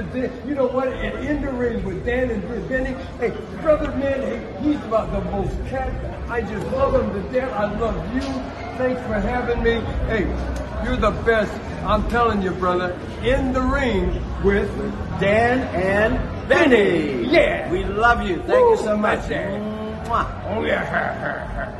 to Dan. You know what? And in the ring with Dan and Benny. Hey, brother, man, hey, he's about the most cat. I just love him to death. I love you. Thanks for having me. Hey, you're the best. I'm telling you, brother. In the ring with Dan and Benny. Yeah. We love you. Thank Woo, you so much. Mwah. Oh, yeah.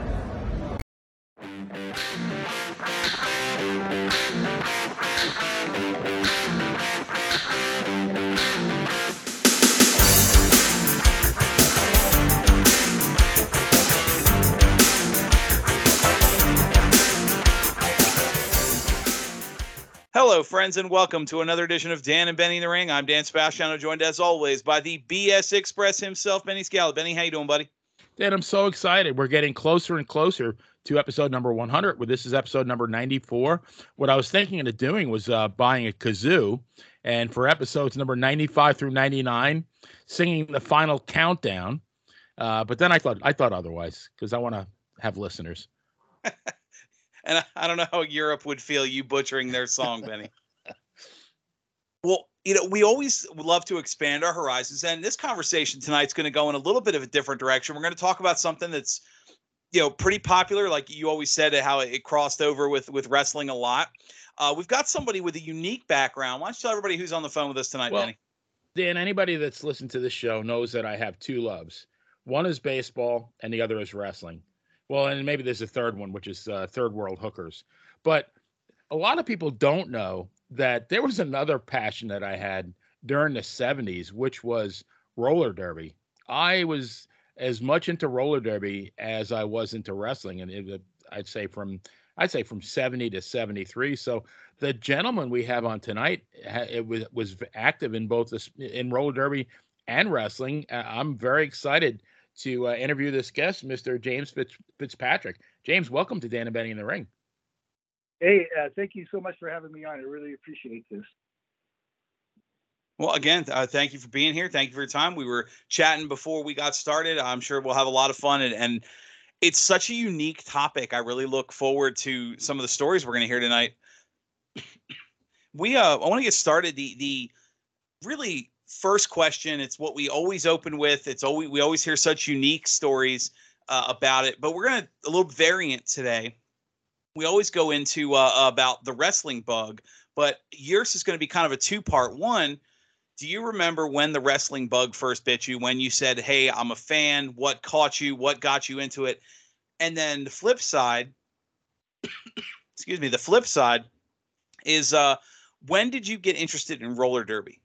Hello, friends, and welcome to another edition of Dan and Benny in the Ring. I'm Dan Sebastiano, joined as always by the BS Express himself, Benny Scala. Benny, how you doing, buddy? Dan, I'm so excited. We're getting closer and closer to episode number 100. Well, this is episode number 94. What I was thinking of doing was uh, buying a kazoo, and for episodes number 95 through 99, singing the final countdown. Uh, but then I thought I thought otherwise because I want to have listeners. and I, I don't know how Europe would feel you butchering their song, Benny. well, you know, we always love to expand our horizons, and this conversation tonight's going to go in a little bit of a different direction. We're going to talk about something that's, you know, pretty popular, like you always said, how it crossed over with with wrestling a lot. Uh, we've got somebody with a unique background. Why don't you tell everybody who's on the phone with us tonight, well, Benny? Dan, anybody that's listened to this show knows that I have two loves. One is baseball, and the other is wrestling. Well, and maybe there's a third one, which is uh, third world hookers. But a lot of people don't know that there was another passion that I had during the 70s, which was roller derby. I was as much into roller derby as I was into wrestling, and it, I'd say from I'd say from 70 to 73. So the gentleman we have on tonight, it was was active in both this in roller derby and wrestling. I'm very excited to uh, interview this guest, Mr. James Fitz- Fitzpatrick. James, welcome to Dan and Benny in the Ring. Hey, uh, thank you so much for having me on. I really appreciate this. Well, again, uh, thank you for being here. Thank you for your time. We were chatting before we got started. I'm sure we'll have a lot of fun, and, and it's such a unique topic. I really look forward to some of the stories we're going to hear tonight. we, uh, I want to get started. The the really first question. It's what we always open with. It's always we always hear such unique stories uh, about it, but we're gonna a little variant today. We always go into uh, about the wrestling bug, but yours is going to be kind of a two part. One, do you remember when the wrestling bug first bit you? When you said, "Hey, I'm a fan." What caught you? What got you into it? And then the flip side, excuse me, the flip side is uh, when did you get interested in roller derby?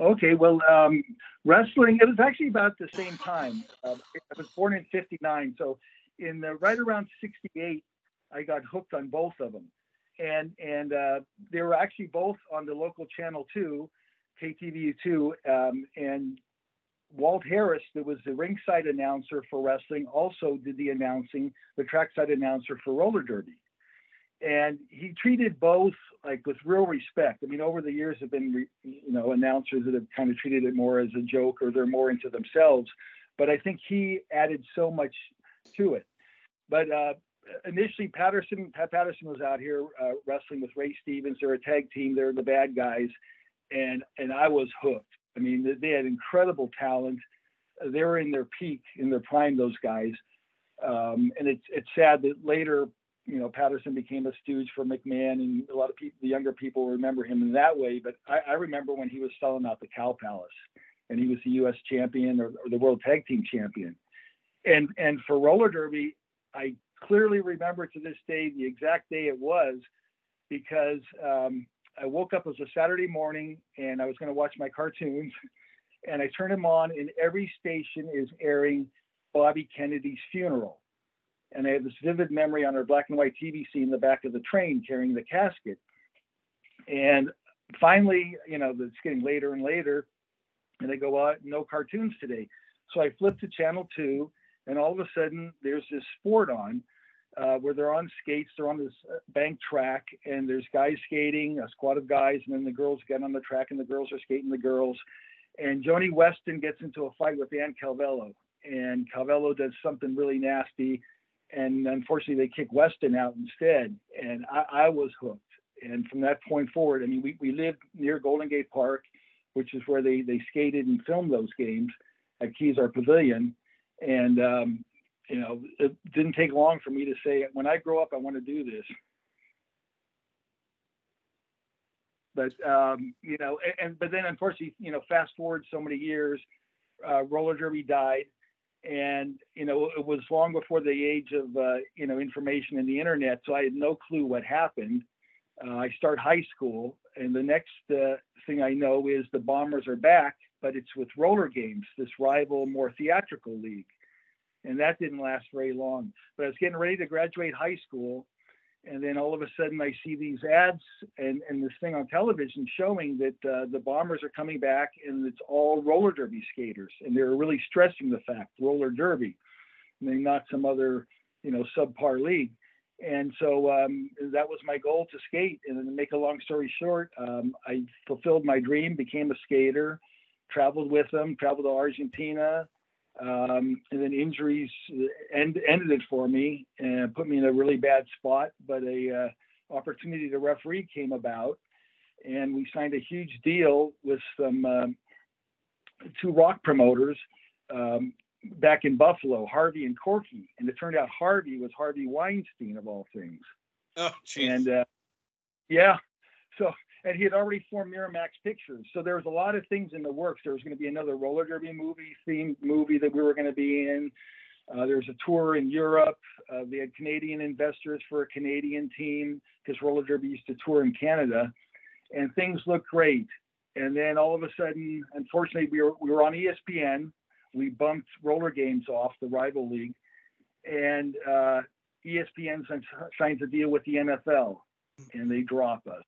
Okay, well, um, wrestling, it was actually about the same time. Uh, I was born in 59. So in the, right around 68, I got hooked on both of them. And, and uh, they were actually both on the local channel too, KTVU2. Um, and Walt Harris, that was the ringside announcer for wrestling, also did the announcing, the trackside announcer for roller derby and he treated both like with real respect. I mean, over the years have been you know announcers that have kind of treated it more as a joke or they're more into themselves, but I think he added so much to it. But uh, initially, Patterson Pat Patterson was out here uh, wrestling with Ray Stevens. They're a tag team. They're the bad guys, and and I was hooked. I mean, they had incredible talent. They were in their peak, in their prime. Those guys. Um, and it's it's sad that later you know, Patterson became a stooge for McMahon, and a lot of people, the younger people, remember him in that way. But I, I remember when he was selling out the Cow Palace, and he was the U.S. champion or, or, the World Tag Team champion. And and for roller derby, I clearly remember to this day the exact day it was, because um, I woke up. It was a Saturday morning, and I was going to watch my cartoons, and I turned them on, and every station is airing Bobby Kennedy's funeral and I have this vivid memory on our black and white TV scene in the back of the train carrying the casket. And finally, you know, it's getting later and later, and they go, well, no cartoons today. So I flip to channel two, and all of a sudden there's this sport on uh, where they're on skates, they're on this uh, bank track, and there's guys skating, a squad of guys, and then the girls get on the track, and the girls are skating the girls. And Joni Weston gets into a fight with Ann Calvello, and Calvello does something really nasty and unfortunately they kicked Weston out instead. And I, I was hooked. And from that point forward, I mean, we, we lived near Golden Gate Park, which is where they, they skated and filmed those games at Kezar Pavilion. And, um, you know, it didn't take long for me to say, when I grow up, I want to do this. But, um, you know, and, and, but then unfortunately, you know, fast forward so many years, uh, roller derby died and you know it was long before the age of uh, you know information and the internet so i had no clue what happened. Uh, i start high school and the next uh, thing i know is the bombers are back but it's with roller games this rival more theatrical league. And that didn't last very long. But i was getting ready to graduate high school and then all of a sudden I see these ads and, and this thing on television showing that uh, the bombers are coming back and it's all roller derby skaters. And they're really stressing the fact roller derby. And they not some other you know subpar league. And so um, that was my goal to skate. And to make a long story short um, i fulfilled my dream became a skater traveled with them traveled to argentina um, and then injuries end, ended it for me and put me in a really bad spot. But a uh, opportunity to referee came about, and we signed a huge deal with some um, two rock promoters um, back in Buffalo, Harvey and Corky. And it turned out Harvey was Harvey Weinstein of all things. Oh, geez. And uh, yeah, so and he had already formed Miramax Pictures. So there was a lot of things in the works. There was going to be another roller derby movie themed movie that we were going to be in. Uh, there was a tour in Europe. Uh, they had Canadian investors for a Canadian team because roller derby used to tour in Canada, and things looked great. And then all of a sudden, unfortunately, we were we were on ESPN. We bumped roller games off the rival league, and uh, ESPN signs a deal with the NFL, and they drop us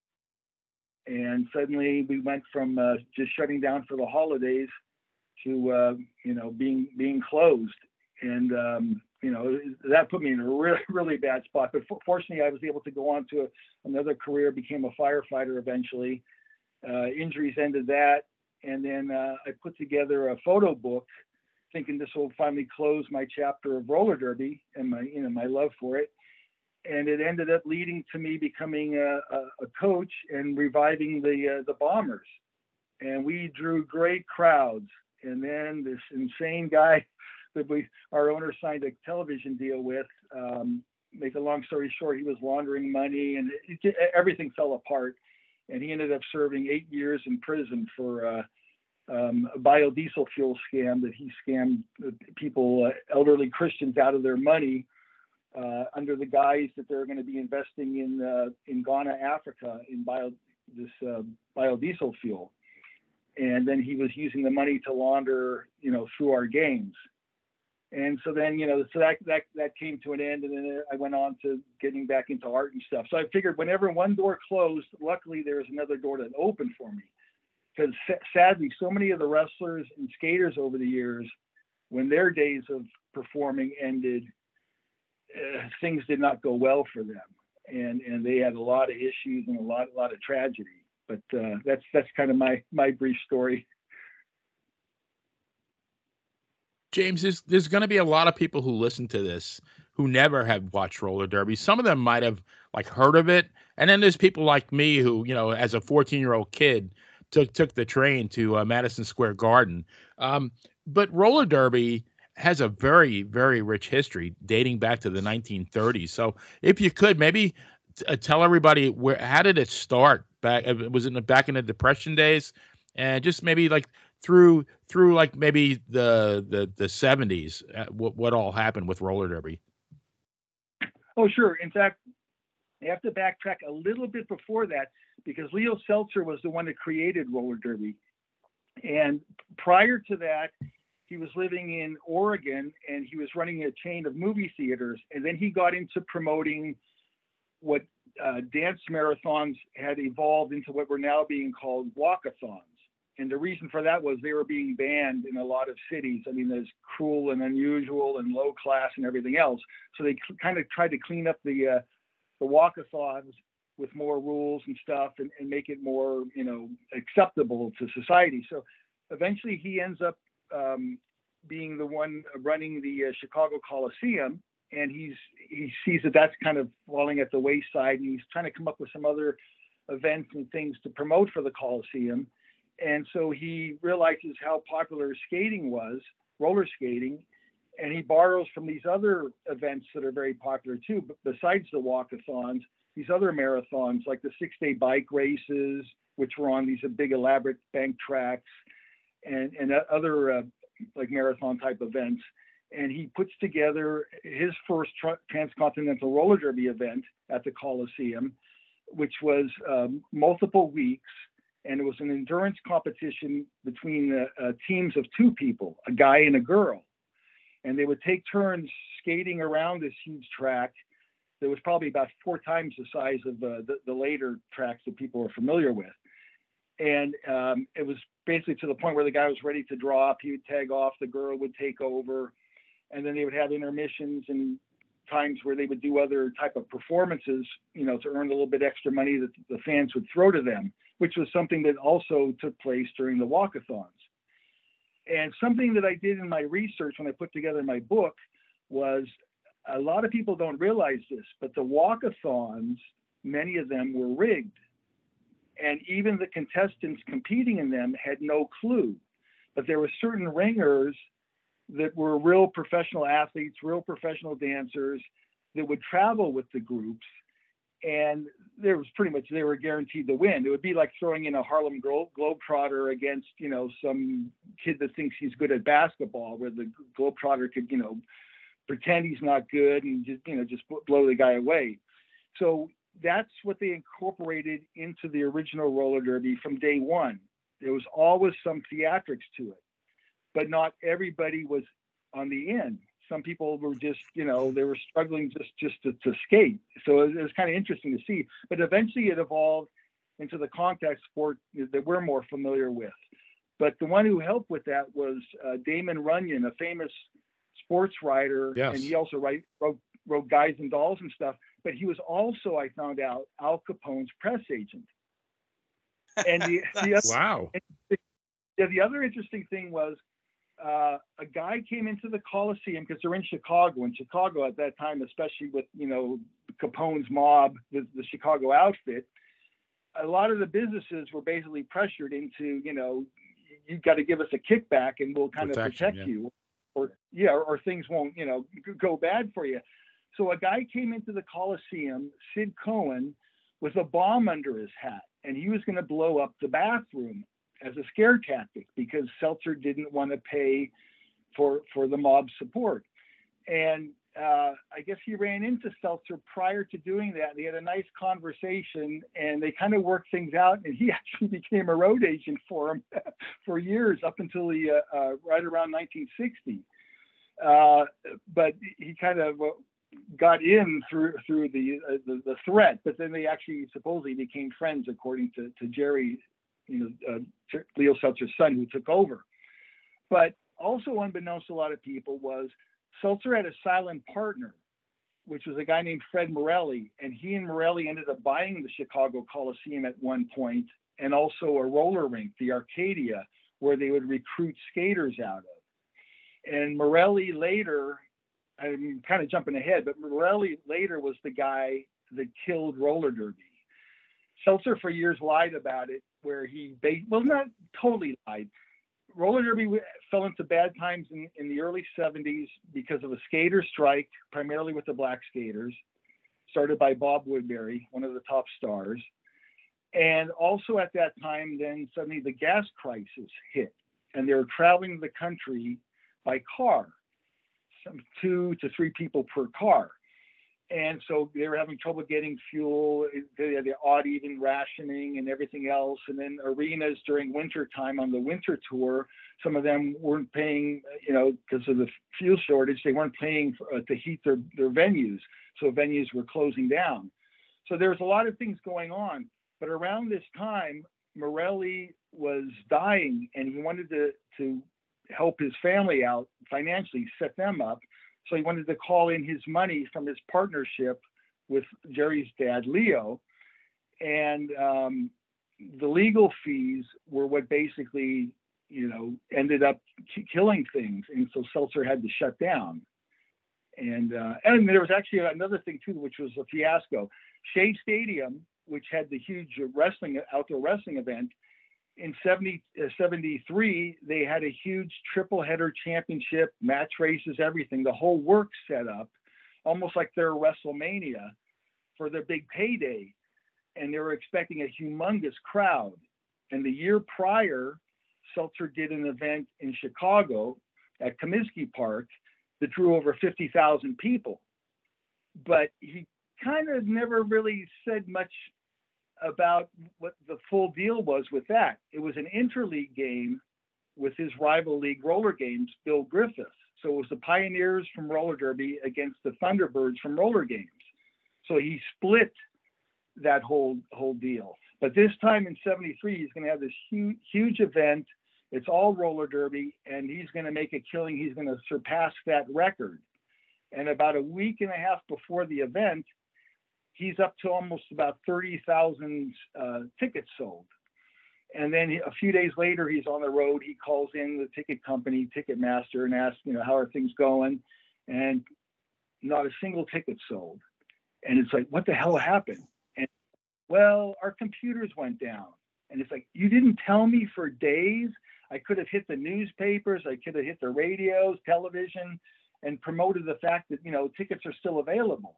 and suddenly we went from uh, just shutting down for the holidays to uh, you know being being closed. And um, you know that put me in a really really bad spot. But fortunately i was able to go on to a, another career became a firefighter eventually. Uh, injuries ended that. And then uh, i put together a photo book thinking this will finally close my chapter of roller derby and my you know my love for it and it ended up leading to me becoming a, a, a coach and reviving the uh, the Bombers. And we drew great crowds. And then this insane guy that we our owner signed a television deal with. Um, make a long story short, he was laundering money, and it, it, everything fell apart. And he ended up serving eight years in prison for. Uh, um, a biodiesel fuel scam that he scammed people, uh, elderly Christians, out of their money uh, under the guise that they're going to be investing in uh, in Ghana, Africa, in bio this uh, biodiesel fuel, and then he was using the money to launder, you know, through our games. And so then, you know, so that that that came to an end, and then I went on to getting back into art and stuff. So I figured whenever one door closed, luckily there was another door that opened for me. Because sadly, so many of the wrestlers and skaters over the years, when their days of performing ended, uh, things did not go well for them, and and they had a lot of issues and a lot a lot of tragedy. But uh, that's that's kind of my my brief story. James, there's there's going to be a lot of people who listen to this who never have watched roller derby. Some of them might have like heard of it, and then there's people like me who, you know, as a 14 year old kid, took took the train to uh, Madison Square Garden. Um, but roller derby has a very very rich history dating back to the 1930s. So if you could maybe uh, tell everybody where how did it start back uh, was it back in the depression days? And just maybe like through through like maybe the the the 70s uh, what what all happened with roller derby? Oh sure. In fact I have to backtrack a little bit before that because Leo Seltzer was the one that created roller derby. And prior to that he was living in Oregon and he was running a chain of movie theaters. And then he got into promoting what uh, dance marathons had evolved into what were now being called walkathons. And the reason for that was they were being banned in a lot of cities. I mean, there's cruel and unusual and low class and everything else. So they kind of tried to clean up the uh, the walkathons with more rules and stuff and, and make it more, you know, acceptable to society. So eventually he ends up um, being the one running the uh, Chicago Coliseum, and he's he sees that that's kind of falling at the wayside, and he's trying to come up with some other events and things to promote for the Coliseum. And so he realizes how popular skating was, roller skating, and he borrows from these other events that are very popular too, besides the walkathons, these other marathons like the six day bike races, which were on these big elaborate bank tracks, and, and other uh, like marathon type events. And he puts together his first tra- transcontinental roller derby event at the Coliseum, which was um, multiple weeks. And it was an endurance competition between uh, uh, teams of two people, a guy and a girl. And they would take turns skating around this huge track that was probably about four times the size of uh, the, the later tracks that people are familiar with and um, it was basically to the point where the guy was ready to drop. He would tag off, the girl would take over, and then they would have intermissions and times where they would do other type of performances, you know, to earn a little bit extra money that the fans would throw to them, which was something that also took place during the walkathons. And something that I did in my research when I put together my book was a lot of people don't realize this, but the walkathons, many of them were rigged and even the contestants competing in them had no clue. But there were certain ringers that were real professional athletes, real professional dancers that would travel with the groups. And there was pretty much they were guaranteed to win. It would be like throwing in a Harlem Glo- Globetrotter against, you know, some kid that thinks he's good at basketball, where the Globetrotter could, you know, pretend he's not good and just, you know, just blow the guy away. So that's what they incorporated into the original roller derby from day one. There was always some theatrics to it, but not everybody was on the end. Some people were just, you know, they were struggling just just to, to skate. So it, it was kind of interesting to see. But eventually, it evolved into the contact sport that we're more familiar with. But the one who helped with that was uh, Damon Runyon, a famous sports writer, yes. and he also write, wrote wrote Guys and Dolls and stuff but he was also, I found out, Al Capone's press agent. And the, the other, wow. The, yeah, the other interesting thing was uh, a guy came into the Coliseum because they're in Chicago. In Chicago at that time, especially with you know Capone's mob, the, the Chicago outfit, a lot of the businesses were basically pressured into you know you've got to give us a kickback and we'll kind Protection, of protect yeah. you, or yeah, or, or things won't you know go bad for you. So a guy came into the Coliseum, Sid Cohen, with a bomb under his hat, and he was going to blow up the bathroom as a scare tactic because Seltzer didn't want to pay for for the mob support. And uh, I guess he ran into Seltzer prior to doing that. They had a nice conversation, and they kind of worked things out. And he actually became a road agent for him for years, up until the uh, uh, right around 1960. Uh, but he kind of got in through through the, uh, the, the threat, but then they actually supposedly became friends, according to to Jerry, you know, uh, Leo Seltzer's son, who took over. But also unbeknownst to a lot of people was Seltzer had a silent partner, which was a guy named Fred Morelli, and he and Morelli ended up buying the Chicago Coliseum at one point, and also a roller rink, the Arcadia, where they would recruit skaters out of. And Morelli later I'm kind of jumping ahead, but Morelli later was the guy that killed roller derby. Seltzer for years lied about it, where he well not totally lied. Roller derby fell into bad times in, in the early 70s because of a skater strike, primarily with the black skaters, started by Bob Woodbury, one of the top stars. And also at that time, then suddenly the gas crisis hit, and they were traveling the country by car some two to three people per car. And so they were having trouble getting fuel. They had the odd even rationing and everything else. And then arenas during winter time on the winter tour, some of them weren't paying, you know, because of the fuel shortage, they weren't paying for, uh, to heat their, their venues. So venues were closing down. So there's a lot of things going on. But around this time, Morelli was dying and he wanted to, to help his family out financially, set them up. So he wanted to call in his money from his partnership with Jerry's dad, Leo. And um, the legal fees were what basically, you know, ended up killing things. And so Seltzer had to shut down. And uh, and there was actually another thing too, which was a fiasco. Shea Stadium which had the huge wrestling outdoor wrestling event. In 70, uh, 73, they had a huge triple header championship, match races, everything, the whole work set up, almost like their WrestleMania for their big payday. And they were expecting a humongous crowd. And the year prior, Seltzer did an event in Chicago at Comiskey Park that drew over 50,000 people. But he kind of never really said much about what the full deal was with that. It was an interleague game with his rival league roller games, Bill Griffiths. So it was the Pioneers from roller derby against the Thunderbirds from roller games. So he split that whole whole deal. But this time in 73, he's going to have this huge, huge event. It's all roller derby, and he's going to make a killing. He's going to surpass that record. And about a week and a half before the event, he's up to almost about 30,000 uh, tickets sold. And then a few days later, he's on the road. He calls in the ticket company, Ticketmaster, and asks, you know, how are things going? And not a single ticket sold. And it's like, what the hell happened? And well, our computers went down. And it's like, you didn't tell me for days. I could have hit the newspapers, I could have hit the radios, television, and promoted the fact that, you know, tickets are still available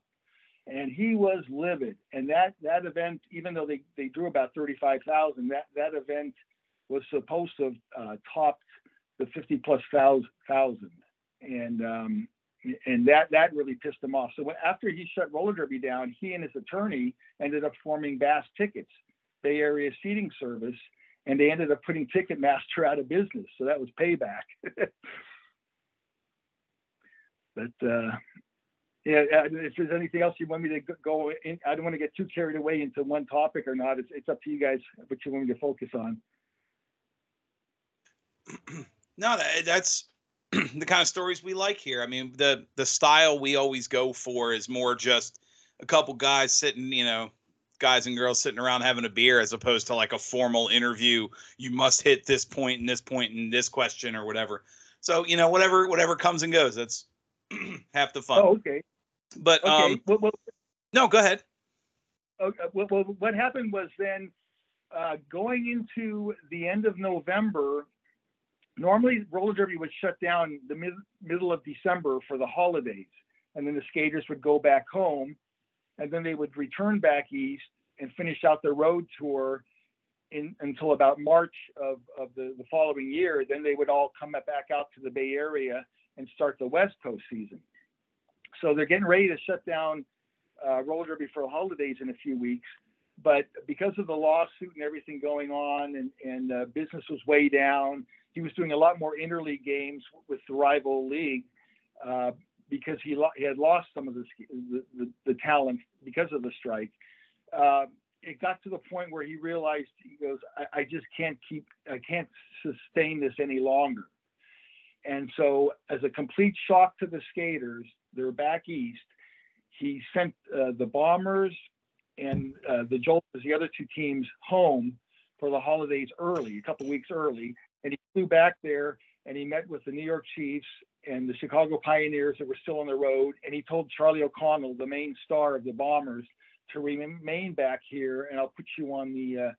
and he was livid. And that that event, even though they, they drew about thirty five thousand, that that event was supposed to have uh, topped the fifty plus thousand, and um, and that that really pissed him off. So after he shut roller derby down, he and his attorney ended up forming Bass Tickets, Bay Area seating service, and they ended up putting Ticketmaster out of business. So that was payback. but uh, yeah, if there's anything else you want me to go in, I don't want to get too carried away into one topic or not. It's, it's up to you guys what you want me to focus on. No, that's the kind of stories we like here. I mean, the the style we always go for is more just a couple guys sitting, you know, guys and girls sitting around having a beer as opposed to like a formal interview. You must hit this point and this point and this question or whatever. So, you know, whatever whatever comes and goes. That's half the fun. Oh, okay. But okay. um, well, well, no, go ahead. Okay. Well, well what happened was then uh, going into the end of November. Normally, roller derby would shut down the mid- middle of December for the holidays, and then the skaters would go back home, and then they would return back east and finish out their road tour in, until about March of, of the, the following year. Then they would all come back out to the Bay Area and start the West Coast season. So they're getting ready to shut down uh, roller derby for the holidays in a few weeks. But because of the lawsuit and everything going on, and, and uh, business was way down, he was doing a lot more interleague games with the rival league uh, because he, lo- he had lost some of the, the, the, talent because of the strike. Uh, it got to the point where he realized he goes, I, I just can't keep, I can't sustain this any longer. And so, as a complete shock to the skaters, they're back east. He sent uh, the Bombers and uh, the Jolters, the other two teams, home for the holidays early, a couple weeks early. And he flew back there and he met with the New York Chiefs and the Chicago Pioneers that were still on the road. And he told Charlie O'Connell, the main star of the Bombers, to remain back here and I'll put you on the uh,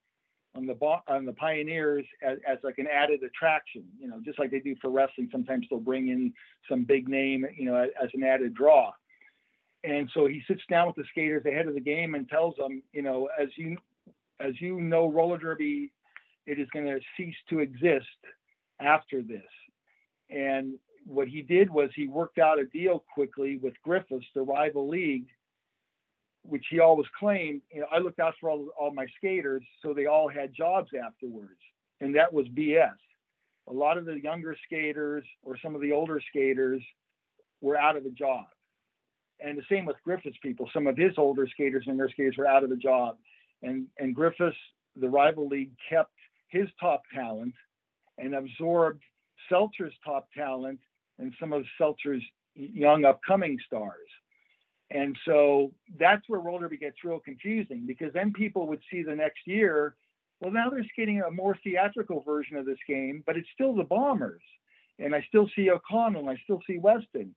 on the on the pioneers as, as, like an added attraction you know just like they do for wrestling sometimes they'll bring in some big name you know as an added draw. And so he sits down with the skaters ahead of the game and tells them you know as you as you know roller derby it is going to cease to exist after this. And what he did was he worked out a deal quickly with griffiths the rival league which he always claimed, you know, I looked out for all, all my skaters, so they all had jobs afterwards. And that was BS. A lot of the younger skaters or some of the older skaters were out of a job. And the same with Griffiths people. Some of his older skaters and their skaters were out of a job. And, and Griffiths, the rival league, kept his top talent and absorbed Seltzer's top talent and some of Seltzer's young upcoming stars. And so that's where roller derby gets real confusing because then people would see the next year, well, now they're skating a more theatrical version of this game, but it's still the Bombers. And I still see O'Connell and I still see Weston.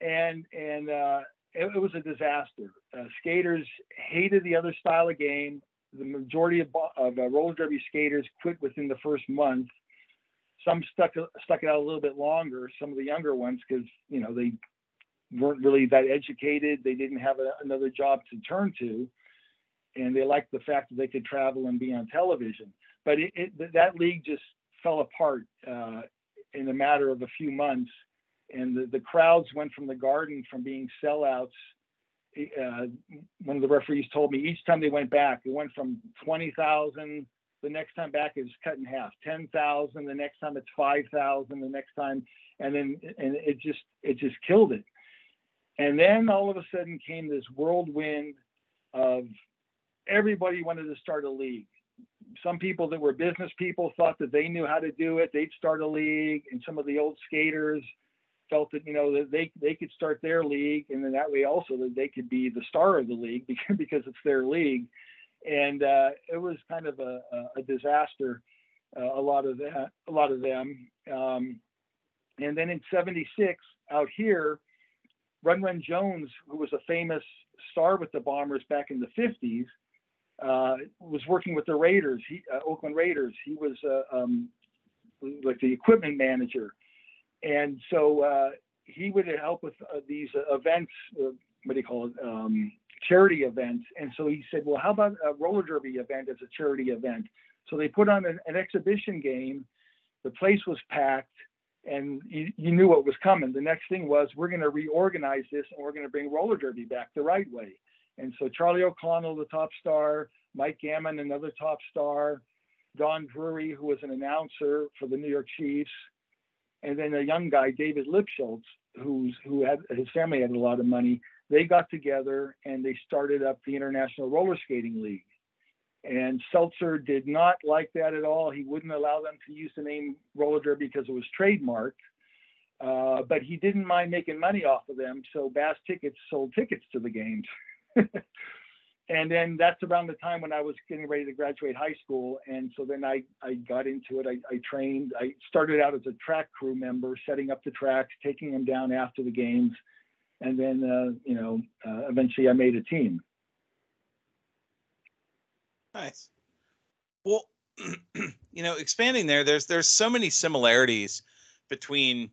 And and uh, it, it was a disaster. Uh, skaters hated the other style of game. The majority of, of uh, roller derby skaters quit within the first month. Some stuck stuck it out a little bit longer. Some of the younger ones, because you know they weren't really that educated. They didn't have a, another job to turn to, and they liked the fact that they could travel and be on television. But it, it, that league just fell apart uh, in a matter of a few months, and the, the crowds went from the Garden from being sellouts. Uh, one of the referees told me each time they went back, it went from 20,000. The next time back is cut in half, 10,000. The next time it's 5,000. The next time, and then and it just it just killed it. And then all of a sudden came this whirlwind of everybody wanted to start a league. Some people that were business people thought that they knew how to do it. They'd start a league, and some of the old skaters felt that you know that they they could start their league, and then that way also that they could be the star of the league because because it's their league. And uh, it was kind of a, a, disaster. Uh, a lot of that, a lot of them. Um, and then in '76, out here, Run Run Jones, who was a famous star with the Bombers back in the 50s, uh, was working with the Raiders, he, uh, Oakland Raiders. He was uh, um, like the equipment manager, and so uh, he would help with uh, these events. Uh, what do you call it? Um, charity events. And so he said, "Well, how about a roller derby event as a charity event?" So they put on an, an exhibition game. The place was packed and you, you, knew what was coming. The next thing was we're going to reorganize this and we're going to bring roller derby back the right way. And so Charlie O'Connell, the top star, Mike Gammon, another top star, Don Drury, who was an announcer for the New York Chiefs, and then a young guy, David Lipschultz, who's who had his family had a lot of money. They got together and they started up the International Roller Skating League. And Seltzer did not like that at all. He wouldn't allow them to use the name roller derby because it was trademarked. Uh, but he didn't mind making money off of them. So Bass Tickets sold tickets to the games. and then that's around the time when I was getting ready to graduate high school. And so then I, I got into it. I, I trained. I started out as a track crew member, setting up the tracks, taking them down after the games. And then, uh, you know, uh, eventually I made a team. Nice. Well, you know, expanding there, there's there's so many similarities between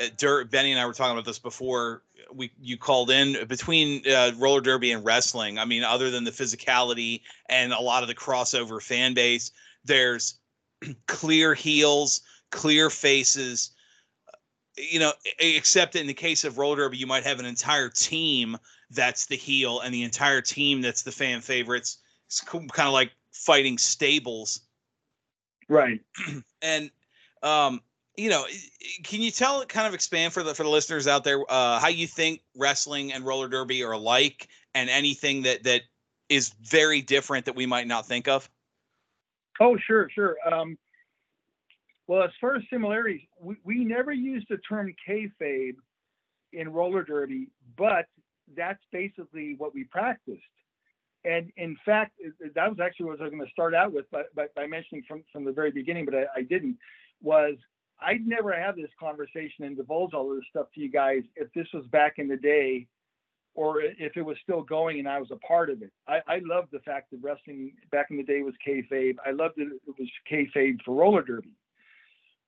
uh, Benny and I were talking about this before we you called in between uh, roller derby and wrestling. I mean, other than the physicality and a lot of the crossover fan base, there's clear heels, clear faces. You know, except in the case of roller derby, you might have an entire team that's the heel and the entire team that's the fan favorites it's kind of like fighting stables. Right. and um, you know, can you tell kind of expand for the for the listeners out there uh, how you think wrestling and roller derby are alike and anything that that is very different that we might not think of? Oh, sure, sure. Um, well, as far as similarities, we, we never used the term kayfabe in roller derby, but that's basically what we practiced. And in fact, that was actually what I was going to start out with, by, by, by mentioning from, from the very beginning, but I, I, didn't, was I'd never have this conversation and divulge all of this stuff to you guys if this was back in the day or if it was still going and I was a part of it. I, I loved the fact that wrestling back in the day was kayfabe. I loved that it was kayfabe for roller derby.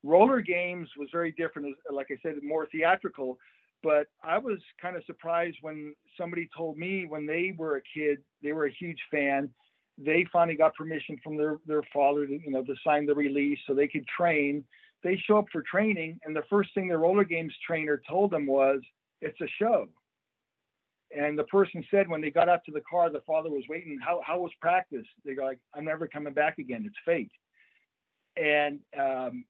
Roller games was very different, like I said, more theatrical but I was kind of surprised when somebody told me when they were a kid, they were a huge fan. They finally got permission from their, their father to, you know, to sign the release so they could train. They show up for training, and the first thing the roller games trainer told them was, It's a show. And the person said when they got out to the car, the father was waiting, How, how was practice? They go like, I'm never coming back again. It's fake. And um,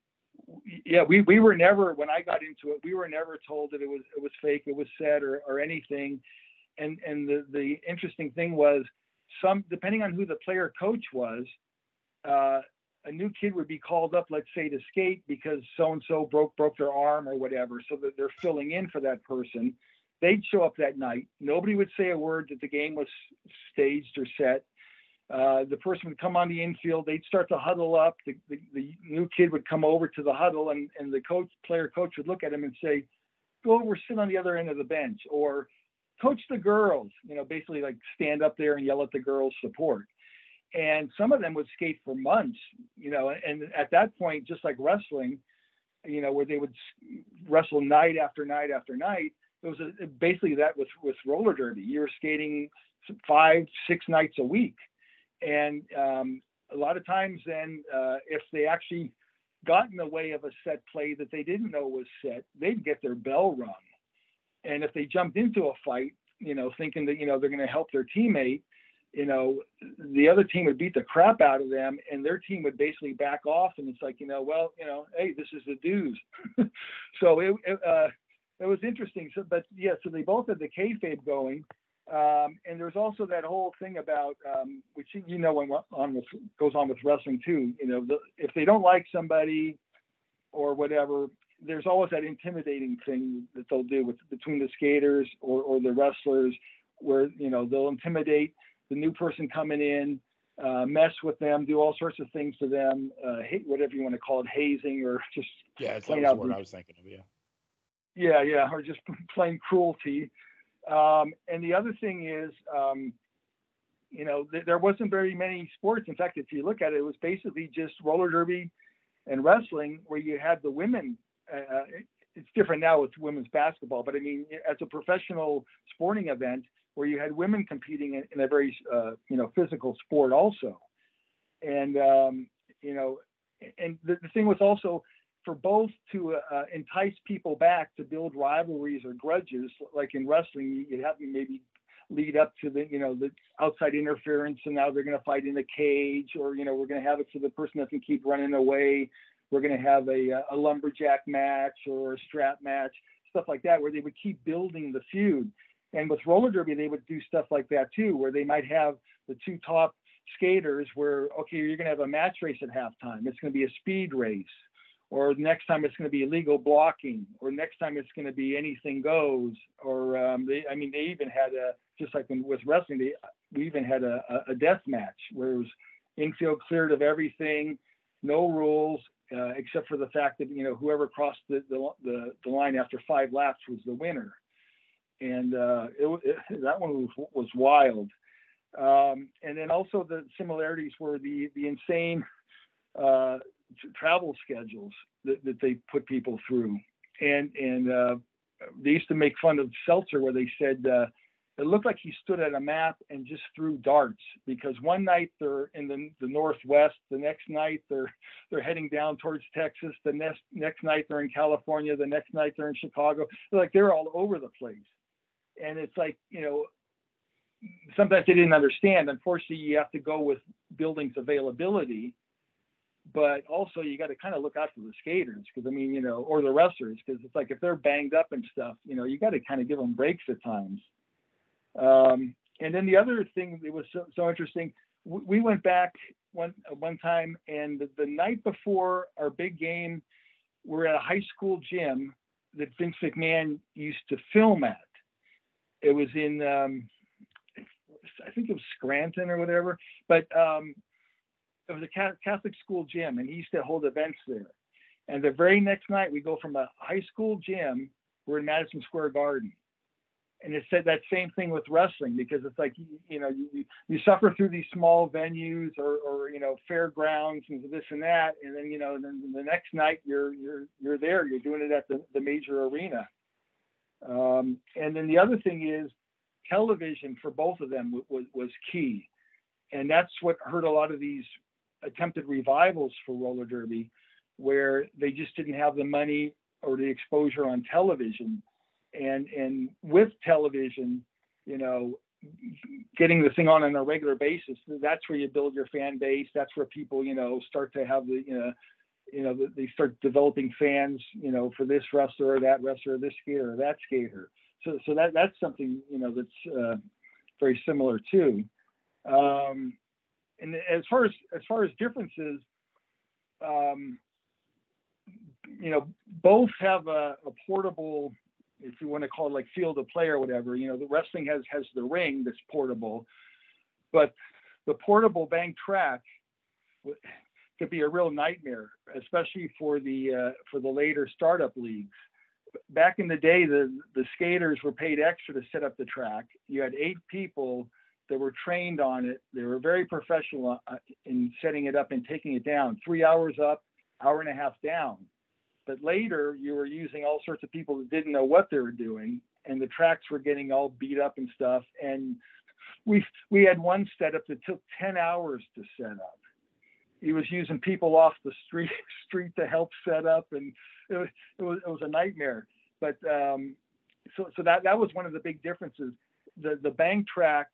yeah, we, we were never when I got into it, we were never told that it was it was fake, it was said or, or anything. And and the, the interesting thing was some depending on who the player coach was, uh, a new kid would be called up, let's say, to skate because so and so broke broke their arm or whatever, so that they're filling in for that person. They'd show up that night. Nobody would say a word that the game was staged or set. Uh, the person would come on the infield. They'd start to huddle up. The, the, the, new kid would come over to the huddle, and, and the coach, player coach, would look at him and say, "Go over, sit on the other end of the bench," or coach the girls, you know, basically like stand up there and yell at the girls support. And some of them would skate for months, you know, and at that point, just like wrestling, you know, where they would wrestle night after night after night, it was a, basically that with, with roller derby. You were skating five, six nights a week. And um, a lot of times then, uh, if they actually got in the way of a set play that they didn't know was set, they'd get their bell rung. And if they jumped into a fight, you know, thinking that, you know, they're going to help their teammate, you know, the other team would beat the crap out of them and their team would basically back off. And it's like, you know, well, you know, hey, this is the dues. so it, it, uh, it was interesting. So, but yeah, so they both had the kayfabe going. Um, and there's also that whole thing about, um, which you know, when on with, goes on with wrestling too. You know, the, if they don't like somebody or whatever, there's always that intimidating thing that they'll do with between the skaters or, or the wrestlers, where you know they'll intimidate the new person coming in, uh, mess with them, do all sorts of things to them, uh, hate whatever you want to call it, hazing or just yeah, that's the word I was thinking of. Yeah, yeah, yeah, or just plain cruelty. Um, and the other thing is, um, you know, th- there wasn't very many sports. In fact, if you look at it, it was basically just roller derby and wrestling, where you had the women. Uh, uh it's different now with women's basketball, but I mean, as a professional sporting event, where you had women competing in, in a very, uh, you know, physical sport also, and um, you know, and the, the thing was also for both to uh, entice people back to build rivalries or grudges, like in wrestling, you have to maybe lead up to the, you know, the outside interference, and now they're going to fight in the cage, or you know, we're going to have it so the person doesn't keep running away. We're going to have a, a lumberjack match or a strap match, stuff like that, where they would keep building the feud. And with roller derby, they would do stuff like that too, where they might have the two top skaters where okay you're going to have a match race at halftime it's going to be a speed race or next time it's going to be illegal blocking, or next time it's going to be anything goes, or um, they, I mean, they even had a just like with wrestling, they, we even had a, a death match where it was infield cleared of everything, no rules uh, except for the fact that you know whoever crossed the the, the, the line after five laps was the winner, and uh, it, it, that one was was wild. Um, and then also the similarities were the the insane uh, travel schedules that, that they put people through. And and uh, they used to make fun of Seltzer where they said uh, it looked like he stood at a map and just threw darts because one night they're in the, the northwest, the next night they're they're heading down towards Texas, the next next night they're in California, the next night they're in Chicago. They're like they're all over the place, and it's like you know sometimes they didn't understand. Unfortunately, you have to go with buildings availability but also you got to kind of look out for the skaters because I mean, you know, or the wrestlers because it's like if they're banged up and stuff, you know, you got to kind of give them breaks at times. Um, and then the other thing that was so, so interesting, we, we went back one one time, and the, the night before our big game, we're at a high school gym that Vince McMahon used to film at. It was in, um, I think it was Scranton or whatever, but um, it was a Catholic school gym, and he used to hold events there. And the very next night, we go from a high school gym, we're in Madison Square Garden. And it said that same thing with wrestling because it's like you, know you, you suffer through these small venues or, or you know fairgrounds and this and that, and then you know then the next night you're you're you're there you're doing it at the, the major arena. Um, and then the other thing is television for both of them was was key, and that's what hurt a lot of these attempted revivals for roller derby where they just didn't have the money or the exposure on television. And and with television you know getting the thing on on a regular basis that's where you build your fan base. That's where people you know start to have the you know you know they start developing fans you know for this wrestler or that wrestler this skater or that skater. So so that that's something you know that's uh, very similar too. Um, and as far as as far as differences, um, you know, both have a, a, portable, if you want to call it like field of play or whatever. You know, the wrestling has has the ring that's portable, but the portable bank track could be a real nightmare, especially for the uh, for the later startup leagues. back in the day, the the skaters were paid extra to set up the track. You had eight people that were trained on it. They were very professional uh, in setting it up and taking it down. Three hours up, hour and a half down. But later, you were using all sorts of people that didn't know what they were doing, and the tracks were getting all beat up and stuff. And we we had one setup that took 10 hours to set up. He was using people off the street street to help set up, and it was it was, it was a nightmare. But um, so so that that was one of the big differences. The the bang track,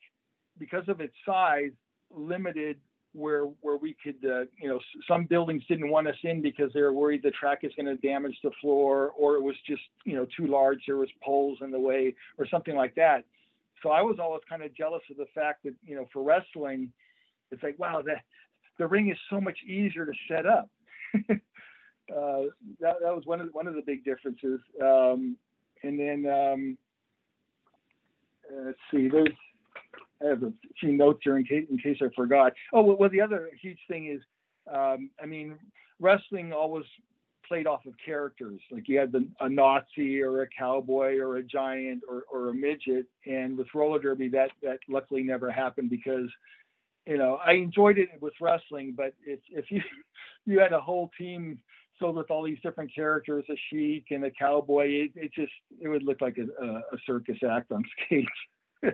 because of its size, limited where where we could uh, you know some buildings didn't want us in because they were worried the track is going to damage the floor or it was just you know too large there was poles in the way or something like that. So i was always kind of jealous of the fact that you know for wrestling it's like wow the the ring is so much easier to set up. Uh, that, that was one of one of the big differences. Um, and then um, uh, let's see there's I have a few notes here in case in case I forgot. Oh well, the other huge thing is, um, I mean, wrestling always played off of characters. Like you had the, a Nazi or a cowboy or a giant or, or a midget, and with roller derby that that luckily never happened because, you know, I enjoyed it with wrestling, but if if you you had a whole team filled with all these different characters, a sheik and a cowboy, it, it just it would look like a, a circus act on stage.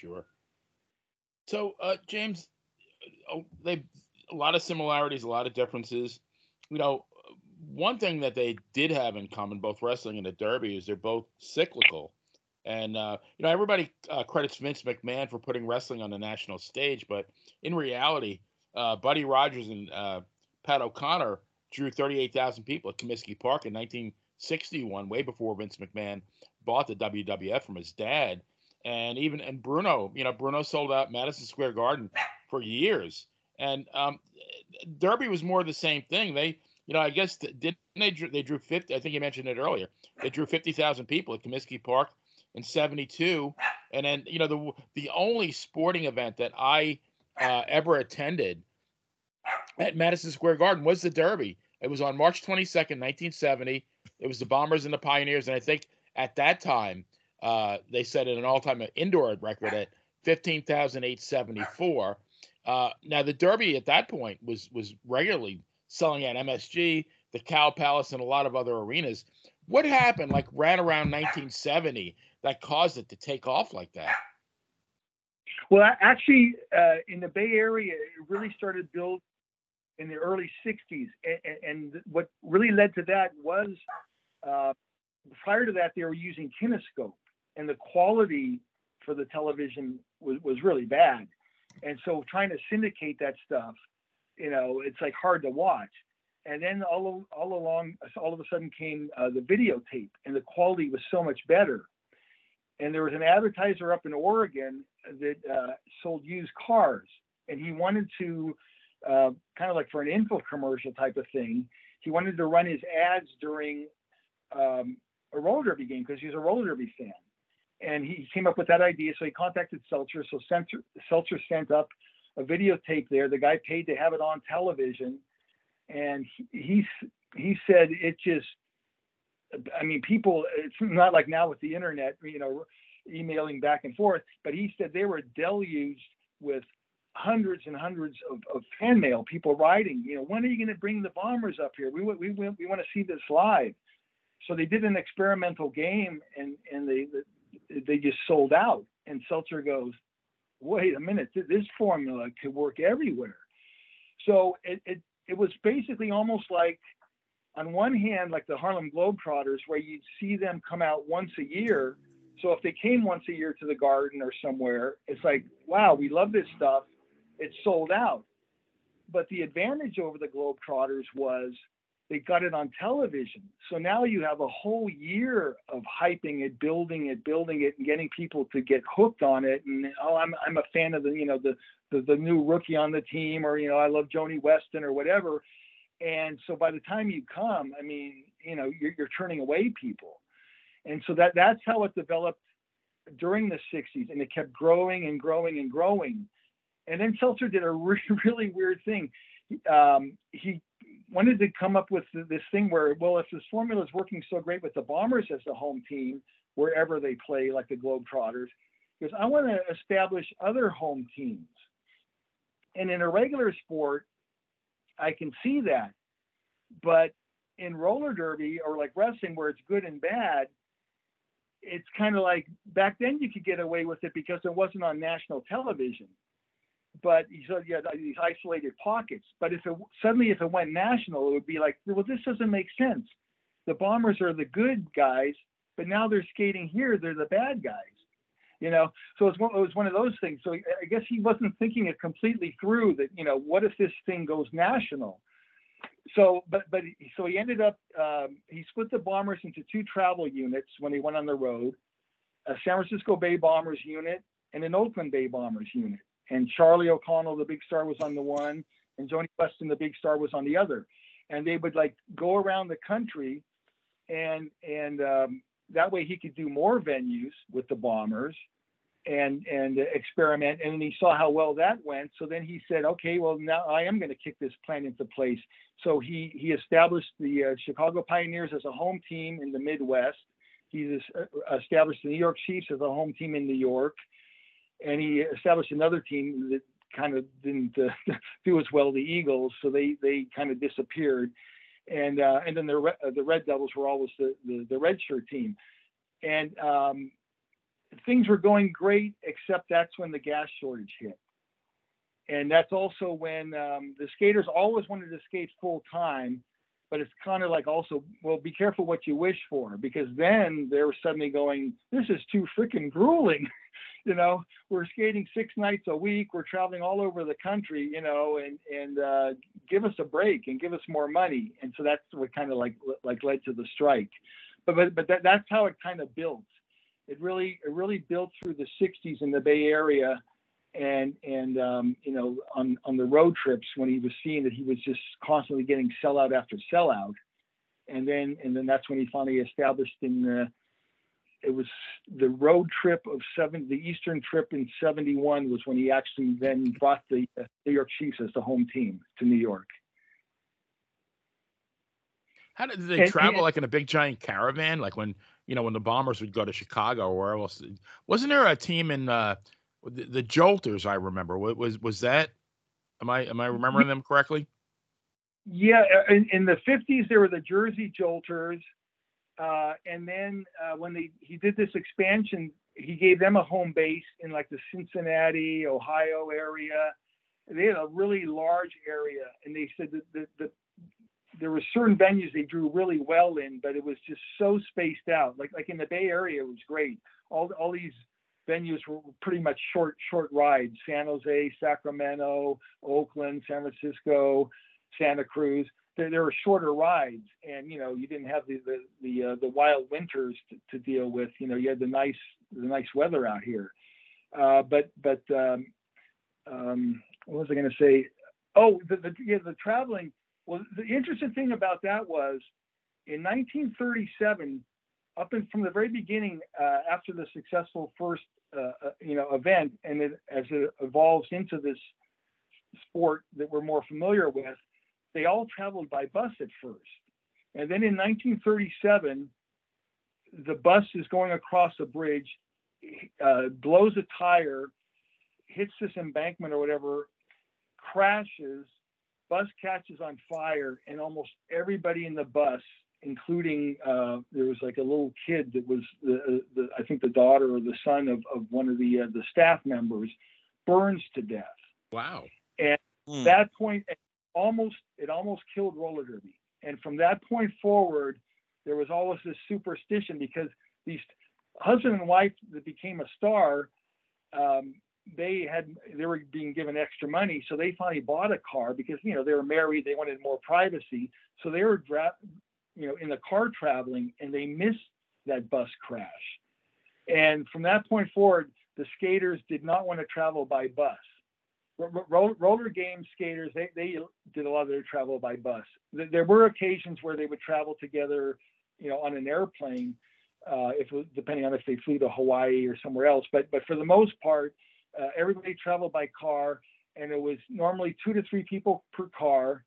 Sure. So, uh, James, uh, they a lot of similarities, a lot of differences. You know, one thing that they did have in common, both wrestling and the Derby, is they're both cyclical. And uh, you know, everybody uh, credits Vince McMahon for putting wrestling on the national stage, but in reality, uh, Buddy Rogers and uh, Pat O'Connor drew 38,000 people at Comiskey Park in 1961, way before Vince McMahon bought the WWF from his dad and even and Bruno, you know, Bruno sold out Madison Square Garden for years, and um, Derby was more the same thing. They, you know, I guess didn't they drew, they drew fifty. I think you mentioned it earlier. They drew fifty thousand people at Comiskey Park in '72, and then you know the the only sporting event that I uh, ever attended at Madison Square Garden was the Derby. It was on March 22nd, 1970. It was the Bombers and the Pioneers, and I think at that time uh, they set an all-time indoor record at 15,874. Uh, now the Derby at that point was was regularly selling at MSG, the Cow Palace, and a lot of other arenas. What happened, like ran around 1970, that caused it to take off like that? Well, actually, uh, in the Bay Area, it really started build in the early 60s, and, and what really led to that was uh, prior to that they were using kinescope and the quality for the television was, was really bad. And so trying to syndicate that stuff, you know, it's like hard to watch. And then all, all along, all of a sudden came uh, the videotape, and the quality was so much better. And there was an advertiser up in Oregon that uh, sold used cars, and he wanted to, uh, kind of like for an info commercial type of thing, he wanted to run his ads during um, a roller derby game because he's a roller derby fan and he came up with that idea. So he contacted Seltzer. So Seltzer, Seltzer sent up a videotape there. The guy paid to have it on television, and he he said it just. I mean, people. It's not like now with the internet, you know, emailing back and forth. But he said they were deluged with hundreds and hundreds of, of fan mail, people writing. You know, when are you going to bring the bombers up here? We we we, we want to see this live. So they did an experimental game, and and they they just sold out. And Seltzer goes, wait a minute, this formula could work everywhere. So it, it, it was basically almost like, on one hand, like the Harlem Globetrotters, where you'd see them come out once a year. So if they came once a year to the garden or somewhere, it's like, wow, we love this stuff. It's sold out. But the advantage over the Globetrotters was they got it on television. So now you have a whole year of hyping it, building it, building it, and getting people to get hooked on it. And oh, I'm I'm a fan of the you know the the, the new rookie on the team, or you know I love Joanie Weston or whatever. And so by the time you come, I mean you know you're, you're turning away people. And so that that's how it developed during the 60s, and it kept growing and growing and growing. And then Seltzer did a really, really weird thing. Um, he wanted to come up with this thing where, well, if this formula is working so great with the Bombers as the home team, wherever they play, like the Globetrotters, because I want to establish other home teams. And in a regular sport, I can see that. But in roller derby or like wrestling, where it's good and bad, it's kind of like back then you could get away with it because it wasn't on national television. But you had these isolated pockets. But if it suddenly if it went national, it would be like, well, this doesn't make sense. The bombers are the good guys, but now they're skating here. They're the bad guys. You know, so it was, one, it was one of those things. So I guess he wasn't thinking it completely through. That you know, what if this thing goes national? so but but so he ended up um, he split the bombers into two travel units when he went on the road a san francisco bay bombers unit and an oakland bay bombers unit and charlie o'connell the big star was on the one and joanie weston the big star was on the other. And they would like go around the country and and um, that way he could do more venues with the bombers and and experiment. And he saw how well that went. So then he said okay well now i am going to kick this plan into place. So he he established the uh, chicago pioneers as a home team in the midwest. He uh, established the new york chiefs as a home team in new york and he established another team that kind of didn't uh, do as well the eagles so they they kind of disappeared and uh, and then the the red devils were always the the, the red shirt team and um, things were going great, except that's when the gas shortage hit. And that's also when um, the skaters always wanted to skate full time, but it's kind of like also, well, be careful what you wish for, because then they were suddenly going, this is too freaking grueling. you know, we're skating six nights a week, we're traveling all over the country, you know, and and uh, give us a break and give us more money. And so that's what kind of like like led to the strike. But but but that, that's how it kind of built it really it really built through the 60s in the Bay Area and and um, you know on on the road trips when he was seeing that he was just constantly getting sellout after sellout and then and then that's when he finally established in the it was the road trip of seven the eastern trip in 71 was when he actually then brought the uh, new york chiefs as the home team to new york how did, did they and, travel and, like in a big giant caravan like when you know, when the Bombers would go to Chicago or where else. Wasn't there a team in uh, the, the Jolters? I remember. Was was that? Am I am I remembering them correctly? Yeah, uh, in, in the fifties there were the Jersey Jolters, uh, and then uh, when they he did this expansion, he gave them a home base in like the Cincinnati, Ohio area. They had a really large area, and they said that the, the there were certain venues they drew really well in, but it was just so spaced out. Like like in the Bay Area, it was great. All all these venues were pretty much short short rides. San Jose, Sacramento, Oakland, San Francisco, Santa Cruz. There, there were shorter rides, and you know you didn't have the the the, uh, the wild winters to, to, deal with. You know you had the nice the nice weather out here. Uh, but but um, um, what was I going to say? Oh, the, the yeah the traveling well, the interesting thing about that was in 1937, up in, from the very beginning, uh, after the successful first, uh, uh, you know, event, and it, as it evolves into this sport that we're more familiar with, they all traveled by bus at first, and then in 1937, the bus is going across a bridge, uh, blows a tire, hits this embankment or whatever, crashes, bus catches on fire and almost everybody in the bus including uh, there was like a little kid that was the, the I think the daughter or the son of, of one of the uh, the staff members burns to death. Wow! And mm. that point, it almost it almost killed roller derby. And from that point forward, there was always this superstition because these husband and wife that became a star um, they had they were being given extra money, so they finally bought a car because you know they were married, they wanted more privacy, so they were dra- you know in the car traveling, and they missed that bus crash. And from that point forward, the skaters did not want to travel by bus. Roller, game skaters, they, they did a lot of their travel by bus. There were occasions where they would travel together, you know, on an airplane, uh, if depending on if they flew to Hawaii or somewhere else. But but for the most part, uh, everybody traveled by car, and it was normally two to three people per car.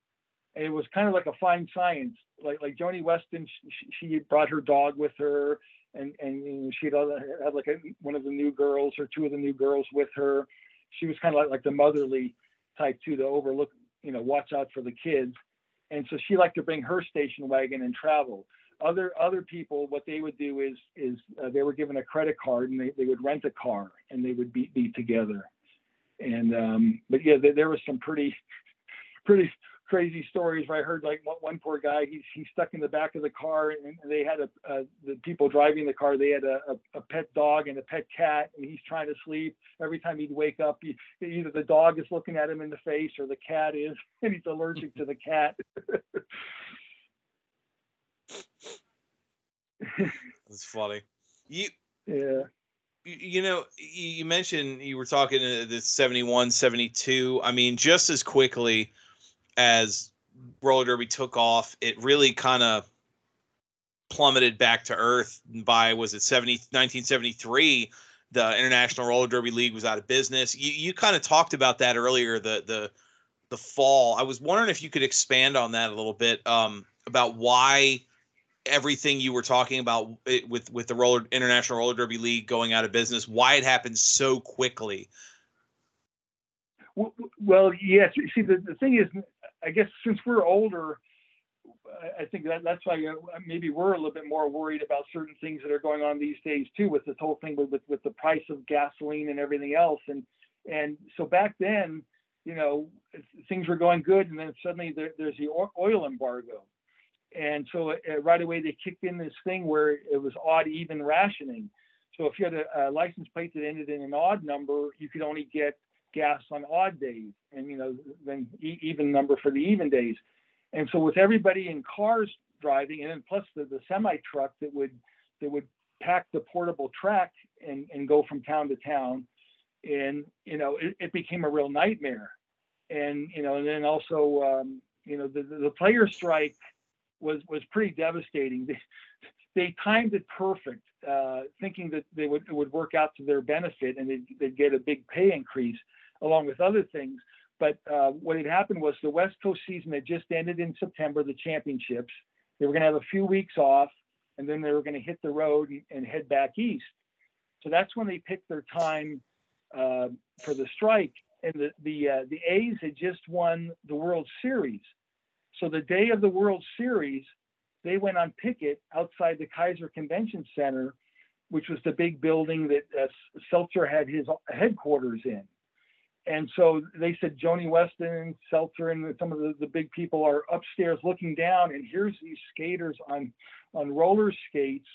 And it was kind of like a fine science. Like like Joanie Weston, she, she brought her dog with her, and and she had, like a, one of the new girls or two of the new girls with her. She was kind of like, like the motherly type too, to overlook, you know, watch out for the kids. And so she liked to bring her station wagon and travel. Other other people, what they would do is is uh, they were given a credit card and they, they would rent a car and they would be be together. And um, but yeah, there, there was some pretty pretty crazy stories where I heard like one, one poor guy, he's, he's stuck in the back of the car and they had a, uh, the people driving the car, they had a, a, a, pet dog and a pet cat and he's trying to sleep. Every time he'd wake up, he, either the dog is looking at him in the face or the cat is, and he's allergic to the cat. That's funny. You, yeah. You know, you mentioned you were talking the 71, 72. I mean, just as quickly, as roller derby took off, it really kind of plummeted back to earth by was it 70 1973 the international roller derby league was out of business. You, you kind of talked about that earlier the the the fall. I was wondering if you could expand on that a little bit um, about why everything you were talking about with with the roller international roller derby league going out of business why it happened so quickly. Well yes see the, the thing is I guess since we're older, I think that that's why uh, maybe we're a little bit more worried about certain things that are going on these days too, with this whole thing with, with, with the price of gasoline and everything else. And and so back then, you know, things were going good, and then suddenly there, there's the oil embargo, and so uh, right away they kicked in this thing where it was odd even rationing. So if you had a, a license plate that ended in an odd number, you could only get gas on odd days and you know then even number for the even days. And so with everybody in cars driving and then plus the, the semi truck that would that would pack the portable track and, and go from town to town and you know it, it became a real nightmare. And you know and then also um, you know the, the player strike was was pretty devastating. They, they timed it perfect uh, thinking that they would it would work out to their benefit and they'd, they'd get a big pay increase along with other things. But uh, what had happened was the West Coast season had just ended in September, the championships. They were going to have a few weeks off, and then they were going to hit the road and, and head back east. So that's when they picked their time uh, for the strike. And the the uh, the A's had just won the World Series. So the day of the World Series, they went on picket outside the Kaiser Convention Center, which was the big building that uh, Seltzer had his headquarters in and so they said Joanie Weston Seltzer and some of the, the big people are upstairs looking down, and here's these skaters on on roller skates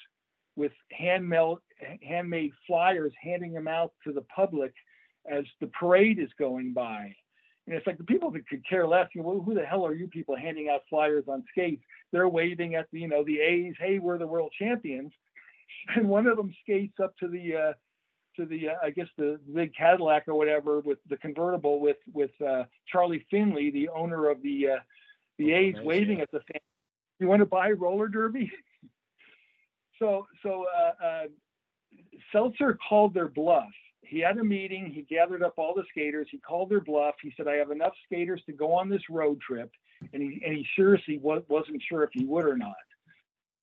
with handmade handmade flyers, handing them out to the public as the parade is going by. And it's like the people that could care less. You know, well, who the hell are you people handing out flyers on skates? They're waving at the, you know, the A's. Hey, we're the world champions. And one of them skates up to the uh, to the uh, I guess the big Cadillac or whatever with the convertible with with uh, Charlie Finley, the owner of the uh, the oh, A's, nice, waving yeah. at the fan. You want to buy roller derby? so so uh, uh, Seltzer called their bluff. He had a meeting. He gathered up all the skaters. He called their bluff. He said, "I have enough skaters to go on this road trip," and he and he seriously wasn't sure if he would or not.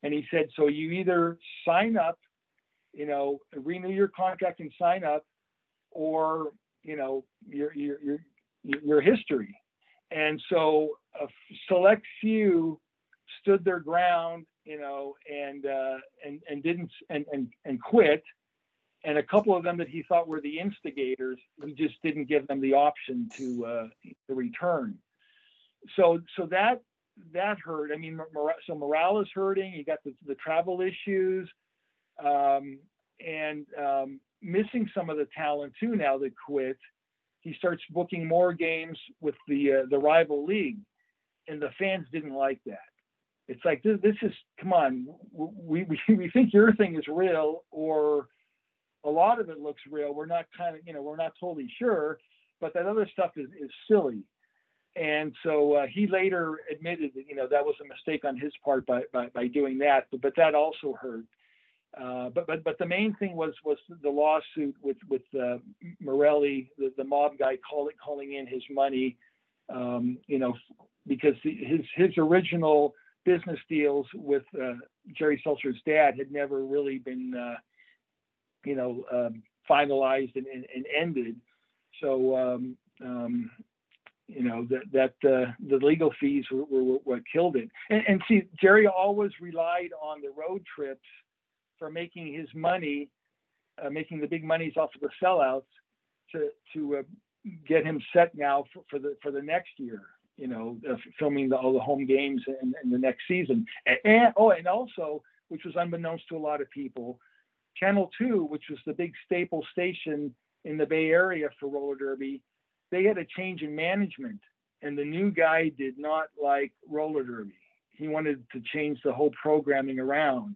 And he said, "So you either sign up you know, renew your contract and sign up, or you know, your your your your history. And so a select few stood their ground, you know, and uh, and and didn't and and and quit. And a couple of them that he thought were the instigators, he just didn't give them the option to uh, to return. So so that that hurt. I mean, so morale is hurting. You got the, the travel issues um, and um, missing some of the talent too now that quit. He starts booking more games with the uh, the rival league, and the fans didn't like that. It's like this, this is come on, we, we we think your thing is real, or a lot of it looks real. We're not kind of you know we're not totally sure, but that other stuff is is silly. And so uh, he later admitted that you know that was a mistake on his part by by, by doing that, but but that also hurt. Uh, but but but the main thing was was the lawsuit with with uh, Morelli, the, the mob guy calling calling in his money, um, you know, because his his original business deals with uh, Jerry Seltzer's dad had never really been, uh, you know, um, finalized and, and, and, ended. So, um, um, you know, that that uh, the legal fees were, were, what killed it. And, and see, Jerry always relied on the road trips for making his money, uh, making the big monies off of the sellouts to to uh, get him set now for, for the for the next year you know, uh, filming the, all the home games and, in the next season. And, and, oh, and also, which was unbeknownst to a lot of people, Channel Two, which was the big staple station in the Bay Area for roller derby, they had a change in management, and the new guy did not like roller derby. He wanted to change the whole programming around,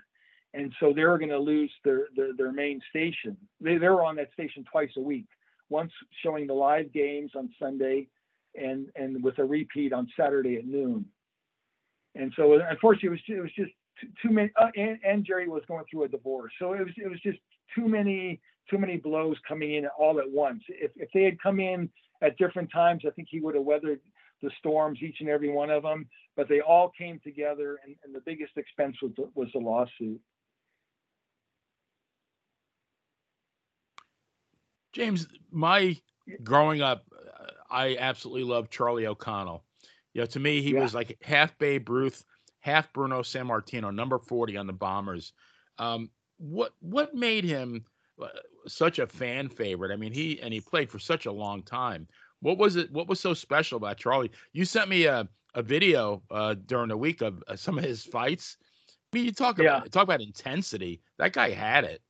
and so they were going to lose their, their, their main station. They they were on that station twice a week, once showing the live games on Sunday and and with a repeat on Saturday at noon. And so unfortunately, it was it was just too, too many. Uh, and, and Jerry was going through a divorce, so it was it was just too many too many blows coming in all at once. If if they had come in at different times, I think he would have weathered the storms, each and every one of them. But they all came together, and, and the biggest expense was the, was the lawsuit. James, my growing up, I absolutely loved Charlie O'Connell. You know, to me, he yeah. was like half Babe Ruth, half Bruno Sammartino, number 40 on the Bombers. Um, what what made him uh, such a fan favorite? I mean, he and he played for such a long time. What was it? What was so special about Charlie? You sent me a, a video uh, during the week of uh, some of his fights. I mean, you talk about yeah. talk about intensity. That guy had it.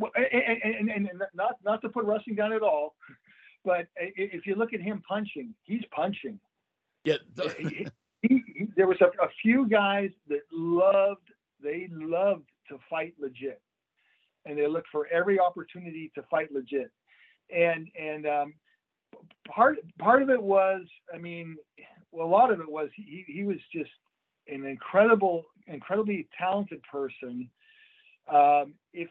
And, and, and not not to put wrestling down at all, but if you look at him punching, he's punching. Yeah. he, he, there was a, a few guys that loved, they loved to fight legit, and they looked for every opportunity to fight legit. And and um, part part of it was, I mean, well, a lot of it was he he was just an incredible, incredibly talented person. Um, if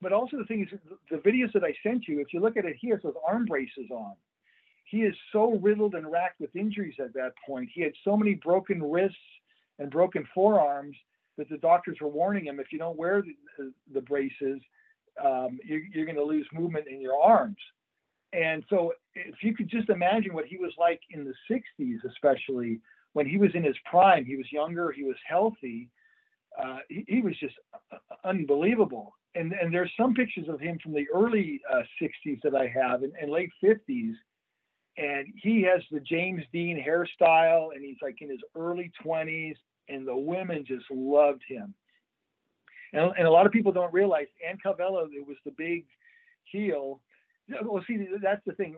but also the thing is, the videos that I sent you, if you look at it, he has those arm braces on. He is so riddled and racked with injuries at that point. He had so many broken wrists and broken forearms that the doctors were warning him if you don't wear the, the braces, um, you're, you're going to lose movement in your arms. And so, if you could just imagine what he was like in the 60s, especially when he was in his prime, he was younger, he was healthy, uh, he, he, was just unbelievable and and there's some pictures of him from the early uh, 60s that I have and, and, late 50s, and he has the James Dean hairstyle, and he's like in his early 20s, and the women just loved him. And, and a lot of people don't realize Ann Calvello it was the big heel. Well, see, that's the thing.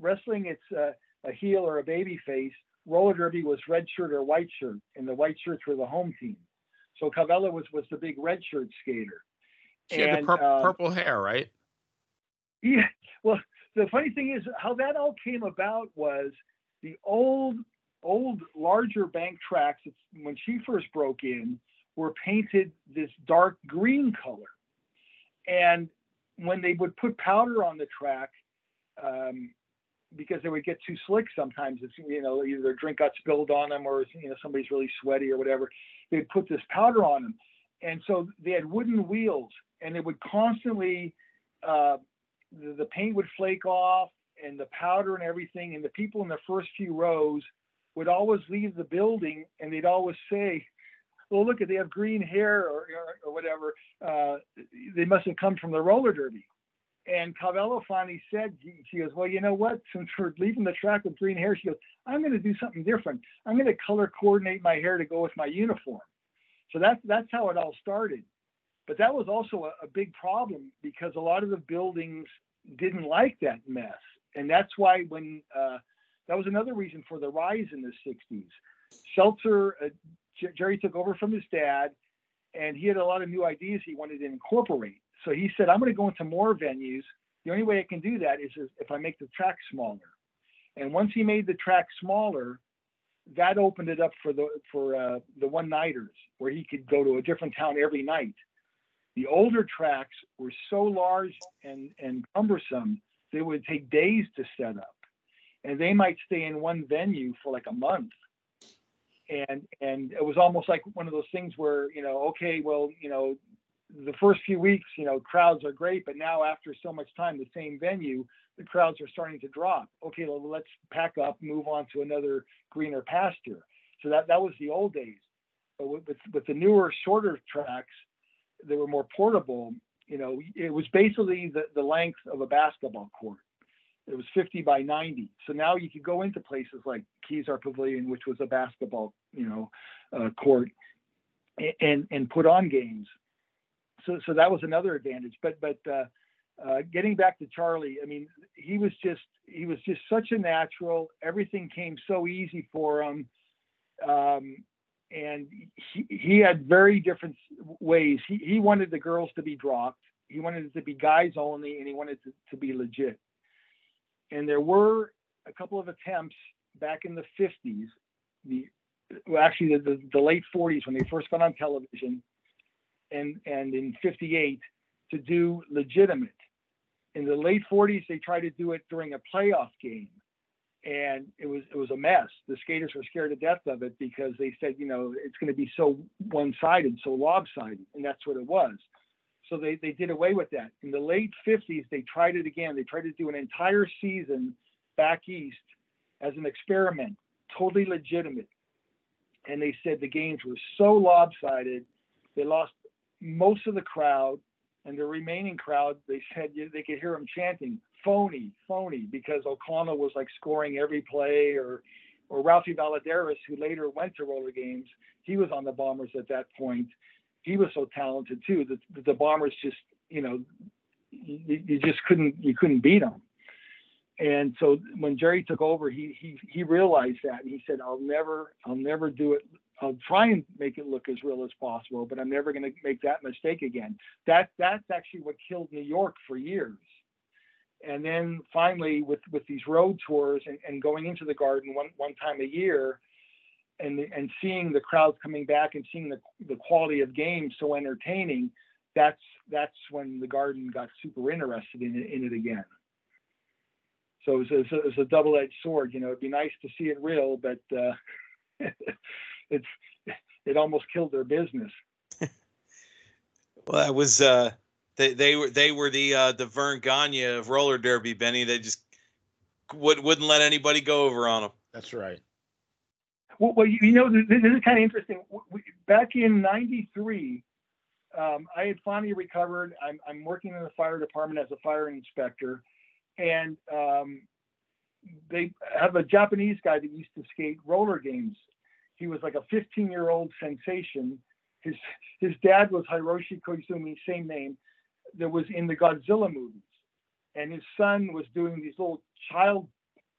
Wrestling, it's uh, a heel or a baby face. Roller derby was red shirt or white shirt, and the white shirts were the home team. So Calvello was was the big red shirt skater she and, had the pur- uh, purple hair, right? Yeah. Well, the funny thing is how that all came about was the old, old larger bank tracks when she first broke in were painted this dark green color, and when they would put powder on the track. Um, because they would get too slick sometimes. It's you know either their drink got spilled on them or you know somebody's really sweaty or whatever. They'd put this powder on them, and so they had wooden wheels and it would constantly uh, the, the paint would flake off and the powder and everything and the people in the first few rows would always leave the building and they'd always say well look at they have green hair or, or, or whatever uh, they must have come from the roller derby and Calvello finally said, she goes, well, you know what? Since we're leaving the track with green hair, she goes, I'm going to do something different. I'm going to color coordinate my hair to go with my uniform. So that's that's how it all started. But that was also a, a big problem because a lot of the buildings didn't like that mess. And that's why when uh, that was another reason for the rise in the 60s. Seltzer, uh, Jerry took over from his dad, and he had a lot of new ideas he wanted to incorporate. So he said, I'm going to go into more venues. The only way I can do that is if I make the track smaller. And once he made the track smaller, that opened it up for the for uh, the one nighters, where he could go to a different town every night. The older tracks were so large and, and cumbersome, they would take days to set up. and they might stay in one venue for like a month. And and it was almost like one of those things where you know, okay, well, you know, the first few weeks, you know, crowds are great, but now after so much time, the same venue, the crowds are starting to drop. Okay, well, let's pack up, move on to another greener pasture. So that that was the old days. But with, with, with the newer, shorter tracks, they were more portable. You know, it was basically the, the length of a basketball court. It was 50 by 90. So now you could go into places like Kezar Pavilion, which was a basketball, you know, uh, court, and and put on games. So so that was another advantage. But but uh, uh, getting back to Charlie, I mean, he was just he was just such a natural. Everything came so easy for him. Um, and he, he had very different ways. He, he wanted the girls to be dropped. He wanted it to be guys only, and he wanted it to, to be legit. And there were a couple of attempts back in the 50s, the well, actually the, the, the late 40s when they first got on television, and and in 58 to do legitimate. In the late 40s, they tried to do it during a playoff game and it was it was a mess. The skaters were scared to death of it because they said, you know, it's going to be so one-sided, so lopsided, and that's what it was. So they they did away with that. In the late 50s, they tried it again. They tried to do an entire season back east as an experiment, totally legitimate. And they said the games were so lopsided, they lost most of the crowd, and the remaining crowd, they said they could hear them chanting, phony, phony, because O'Connell was like scoring every play, or or Ralphie Valladares, who later went to roller games, he was on the Bombers at that point. He was so talented too that the Bombers just, you know, you, you just couldn't you couldn't beat them. And so when Jerry took over, he he he realized that, and he said, "I'll never I'll never do it I'll try and make it look as real as possible, but I'm never going to make that mistake again. That that's actually what killed New York for years and then finally with with these road tours and, and going into the garden one one time a year and and seeing the crowds coming back and seeing the, the quality of games so entertaining that's that's when the garden got super interested in it, in it again so it's a, it's a double-edged sword you know it'd be nice to see it real but uh, it's it almost killed their business well that was uh they they were they were the uh, the Verne Gagne of roller derby, Benny. They just would wouldn't let anybody go over on them. That's right. Well, well you know, this, this is kind of interesting. Back in '93, um, I had finally recovered. I'm, I'm working in the fire department as a fire inspector, and um, they have a Japanese guy that used to skate roller games. He was like a 15 year old sensation. His his dad was Hiroshi Koizumi, same name that was in the Godzilla movies. And his son was doing these little child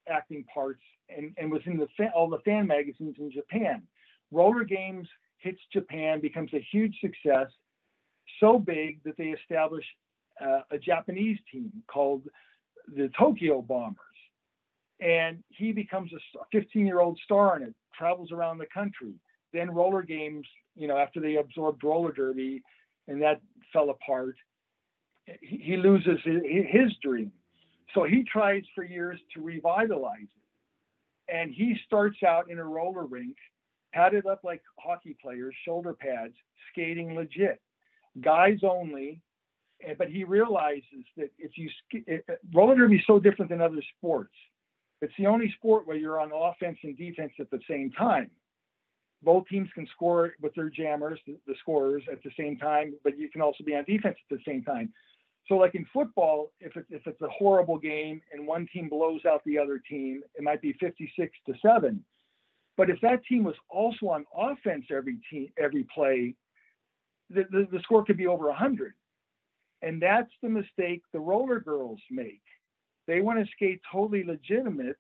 acting parts and, and was in the fa- all the fan magazines in Japan. Roller Games hits Japan, becomes a huge success, so big that they establish uh, a Japanese team called the Tokyo Bombers. And he becomes a 15 year old star in it, travels around the country. Then roller games, you know, after they absorbed roller derby and that fell apart, he loses his dream. So he tries for years to revitalize it. And he starts out in a roller rink, padded up like hockey players, shoulder pads, skating legit, guys only. Eh, but he realizes that if you eh, eh, roller derby is so different than other sports. It's the only sport where you're on offense and defense at the same time. Both teams can score with their jammers, the scorers, at the same time, but you can also be on defense at the same time. So, like in football, if it's, if it's a horrible game and one team blows out the other team, it might be 56 to seven. But if that team was also on offense every team every play, the, the, the score could be over 100. And that's the mistake the roller girls make. They want to skate totally legitimate.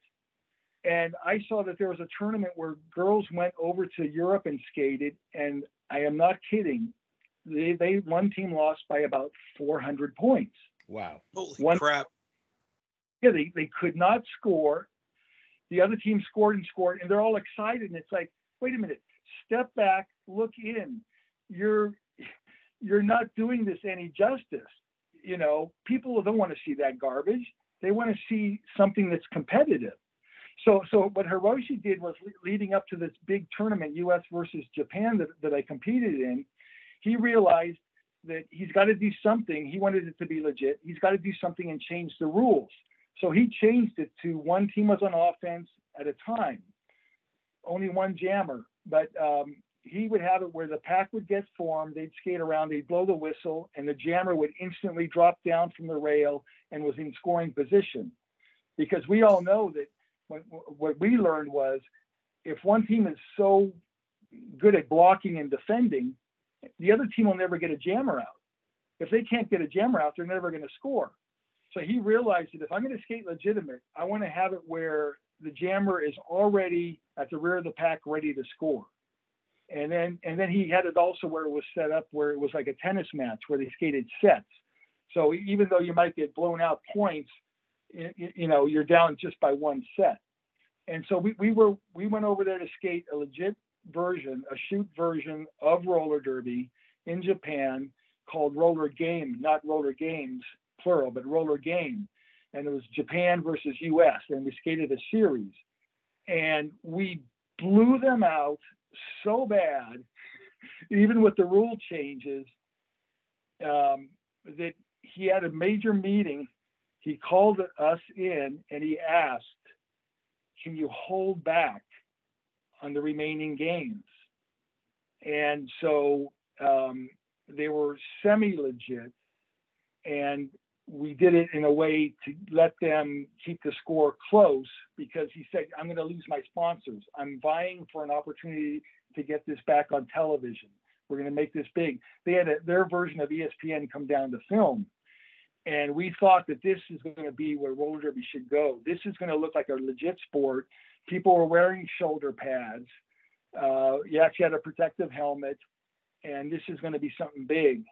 And I saw that there was a tournament where girls went over to Europe and skated, and I am not kidding they, they one team lost by about 400 points. Wow. Holy one, crap. Yeah, they, they could not score. The other team scored and scored, and they're all excited. And it's like, wait a minute, step back, look in. You're you're not doing this any justice. You know, people don't want to see that garbage. They want to see something that's competitive. So, so what Hiroshi did was le- leading up to this big tournament, U.S. versus Japan, that, that I competed in. He realized that he's got to do something. He wanted it to be legit. He's got to do something and change the rules. So he changed it to one team was on offense at a time, only one jammer. But um, he would have it where the pack would get formed, they'd skate around, they'd blow the whistle, and the jammer would instantly drop down from the rail and was in scoring position. Because we all know that what, what we learned was if one team is so good at blocking and defending, the other team will never get a jammer out. If they can't get a jammer out, they're never going to score. So he realized that if I'm going to skate legitimate, I want to have it where the jammer is already at the rear of the pack ready to score. And then and then he had it also where it was set up where it was like a tennis match where they skated sets. So even though you might get blown out points, you, know, you're down just by one set. And so we, we were we went over there to skate a legit version, a shoot version of roller derby in Japan called roller game, not roller games, plural, but roller game. And it was Japan versus US, and we skated a series. And we blew them out so bad, even with the rule changes, um, that he had a major meeting. He called us in and he asked, Can you hold back on the remaining games? And so um, they were semi legit. And we did it in a way to let them keep the score close because he said, I'm going to lose my sponsors. I'm vying for an opportunity to get this back on television. We're going to make this big. They had a, their version of ESPN come down to film. And we thought that this is going to be where roller derby should go. This is going to look like a legit sport. People were wearing shoulder pads. Uh, you actually had a protective helmet. And this is going to be something big.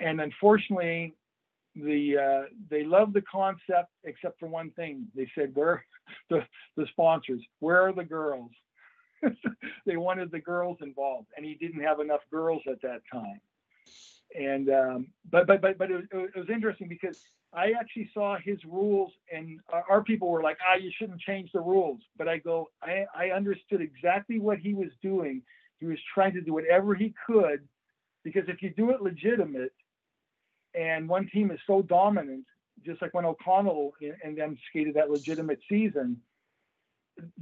And unfortunately, the uh, they loved the concept except for one thing. They said, "Where the the sponsors? Where are the girls?" they wanted the girls involved, and he didn't have enough girls at that time. And um, but but but but it, it was interesting because I actually saw his rules, and our people were like, "Ah, you shouldn't change the rules." But I go, I I understood exactly what he was doing. He was trying to do whatever he could, because if you do it legitimate and one team is so dominant, just like when O'Connell and them skated that legitimate season,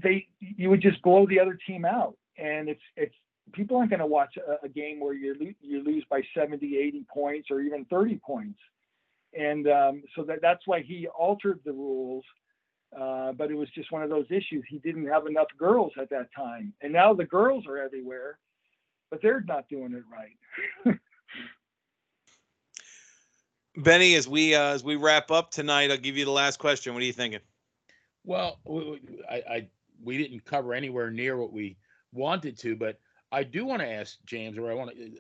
they you would just blow the other team out, and it's it's people aren't going to watch a, a, game where you you lose by 70, 80 points or even 30 points, and um, so that that's why he altered the rules. Uh, but it was just one of those issues. He didn't have enough girls at that time, and now the girls are everywhere, but they're not doing it right. Benny, as we uh, as we wrap up tonight, I'll give you the last question. What are you thinking? Well, we, I, I we didn't cover anywhere near what we wanted to, but I do want to ask James, or I want to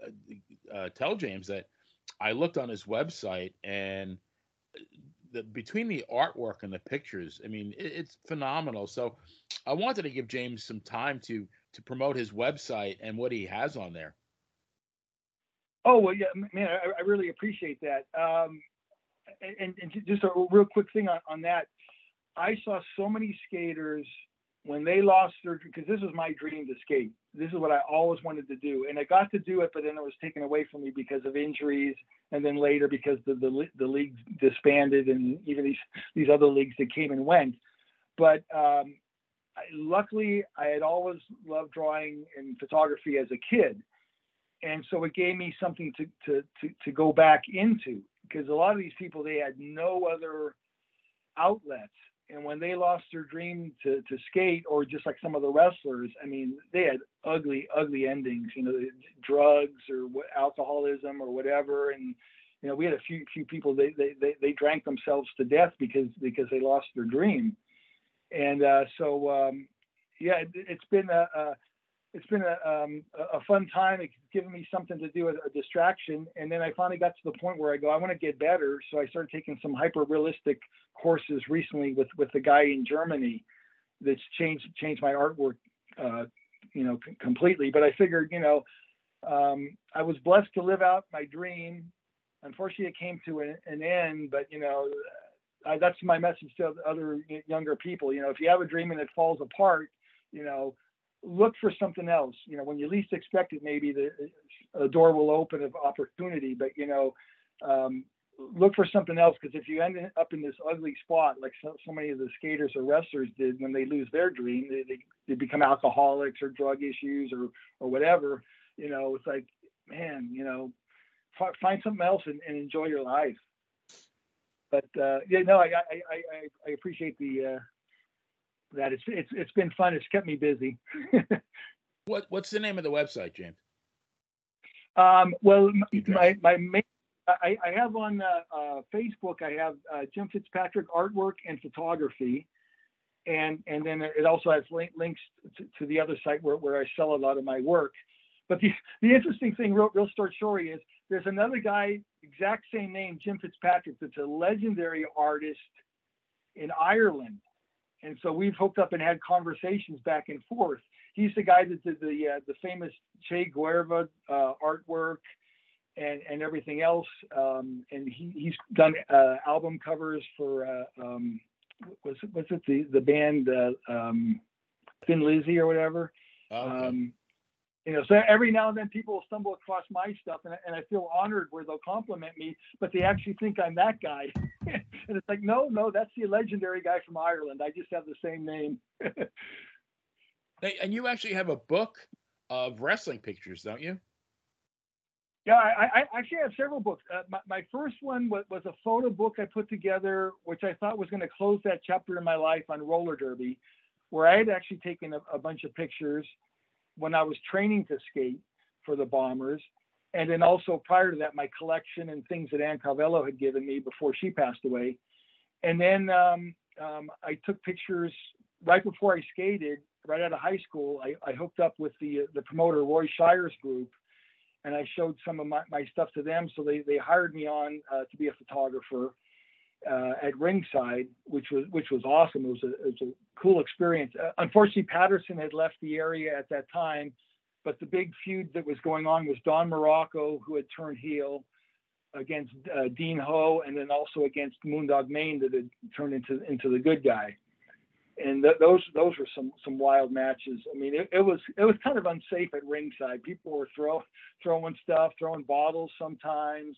uh, uh, tell James that I looked on his website and the between the artwork and the pictures, I mean, it, it's phenomenal. So I wanted to give James some time to to promote his website and what he has on there. Oh well, yeah, man, I, I really appreciate that. Um, and, and, just a real quick thing on, on that, I saw so many skaters when they lost their because this was my dream to skate. This is what I always wanted to do, and I got to do it, but then it was taken away from me because of injuries, and then later because the the, the league disbanded, and even these these other leagues that came and went. But um, I, luckily, I had always loved drawing and photography as a kid and so it gave me something to, to, to, to go back into because a lot of these people they had no other outlets. And when they lost their dream to, to skate or just like some of the wrestlers i mean they had ugly ugly endings you know drugs or alcoholism or whatever. And you know we had a few few people they they, they, they drank themselves to death because because they lost their dream. And uh, so um, yeah it, has been a, a it's been a, um, a fun time. It's given me something to do, a, a distraction. And then I finally got to the point where I go, I want to get better. So I started taking some hyper realistic courses recently with, with the guy in Germany that's changed, changed my artwork, uh, you know, c- completely. But I figured, you know, um, I was blessed to live out my dream. Unfortunately, it came to an, an end, but you know, uh, that's my message to other younger people. You know, if you have a dream and it falls apart, you know, look for something else. You know, when you least expect it, maybe the a door will open of opportunity. But you know, um, look for something else because if you end up in this ugly spot, like so, so many of the skaters or wrestlers did when they lose their dream, they, they, they become alcoholics or drug issues or or whatever. You know, it's like, man, you know, fi- find something else and, and enjoy your life. But uh, yeah, no, I, I, I- I appreciate the uh, that it's it's it's been fun. It's kept me busy. What What's the name of the website, James? Um, well, my, my main, I, I have on uh, uh, Facebook, I have uh, Jim Fitzpatrick artwork and photography. And, and then it also has link, links to, to the other site where, where I sell a lot of my work. But the, the interesting thing, real, real short story is there's another guy, exact same name, Jim Fitzpatrick, that's a legendary artist in Ireland. And so we've hooked up and had conversations back and forth he's the guy that did the uh, the famous Che Guevara uh, artwork and and everything else. Um, and he, he's done uh, album covers for uh, um, was it was it the the band uh, um, Thin Lizzy or whatever. Oh, okay. Um, you know, so every now and then people will stumble across my stuff, and, I- and I feel honored where they'll compliment me, but they actually think I'm that guy. and it's like, no, no, that's the legendary guy from Ireland. I just have the same name. Hey, and you actually have a book of wrestling pictures, don't you? Yeah, I, I actually have several books. Uh, my, my first one was, was a photo book I put together, which I thought was going to close that chapter in my life on roller derby, where I had actually taken a, a bunch of pictures when I was training to skate for the Bombers. And then also prior to that, my collection and things that Ann Calvello had given me before she passed away. And then um, um, I took pictures right before I skated, right out of high school. I, I hooked up with the the promoter Roy Shire's group, and I showed some of my, my stuff to them. So they, they hired me on uh, to be a photographer uh, at ringside, which was which was awesome. It was a, it was a cool experience. Uh, unfortunately, Patterson had left the area at that time, but the big feud that was going on was Don Muraco, who had turned heel against uh, Dean Ho, and then also against Moondog Mayne that had turned into into the good guy. And th- those those were some some wild matches. I mean, it, it was it was kind of unsafe at ringside. People were throw, throwing stuff, throwing bottles sometimes.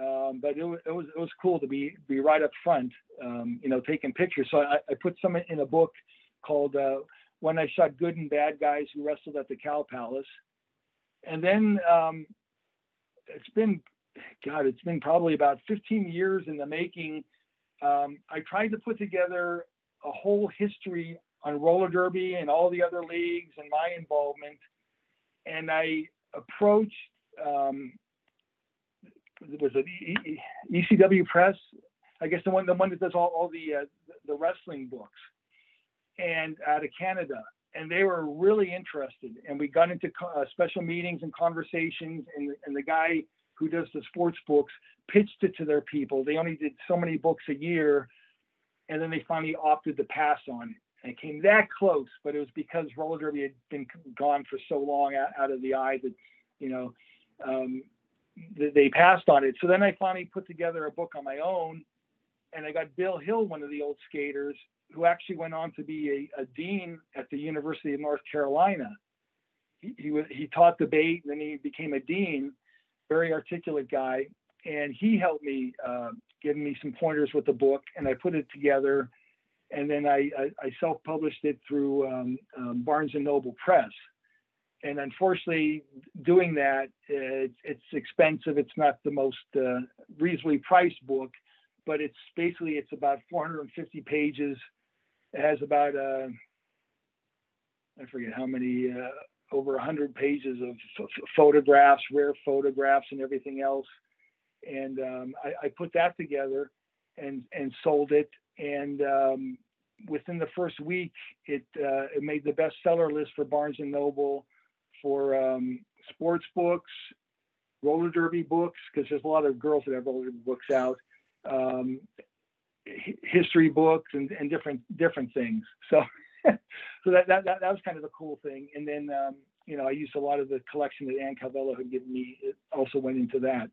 Um, but it was, it was it was cool to be be right up front, um, you know, taking pictures. So I, I put some in a book called uh, "When I Shot Good and Bad Guys Who Wrestled at the Cow Palace," and then um, it's been, God, it's been probably about 15 years in the making. Um, I tried to put together a whole history on roller derby and all the other leagues and my involvement, and I approached. Um, was it E- E- ECW Press? I guess the one the one that does all, all the uh, the wrestling books, and out of Canada, and they were really interested. And we got into co- uh, special meetings and conversations, and and the guy who does the sports books pitched it to their people. They only did so many books a year, and then they finally opted to pass on it. And it came that close, but it was because roller derby had been gone for so long out, out of the eye that, you know, um, they passed on it. So then I finally put together a book on my own, and I got Bill Hill, one of the old skaters, who actually went on to be a, a dean at the University of North Carolina. He, he was he taught debate, and then he became a dean. Very articulate guy, and he helped me, uh, giving me some pointers with the book, and I put it together, and then I, I, I self-published it through um, um, Barnes and Noble Press. And unfortunately, doing that, it's, it's expensive. It's not the most uh, reasonably priced book, but it's basically it's about 450 pages. It has about uh, I forget how many uh, over 100 pages of ph- photographs, rare photographs, and everything else and um, I, I, put that together and and sold it. And um, within the first week, it uh, it made the bestseller list for Barnes and Noble, for um, sports books, roller derby books, because there's a lot of girls that have roller derby books out, um, hi- history books, and, and different different things. So. so that, that, that, that was kind of the cool thing. And then, um, you know, I used a lot of the collection that Ann Calvello had given me. It also went into that.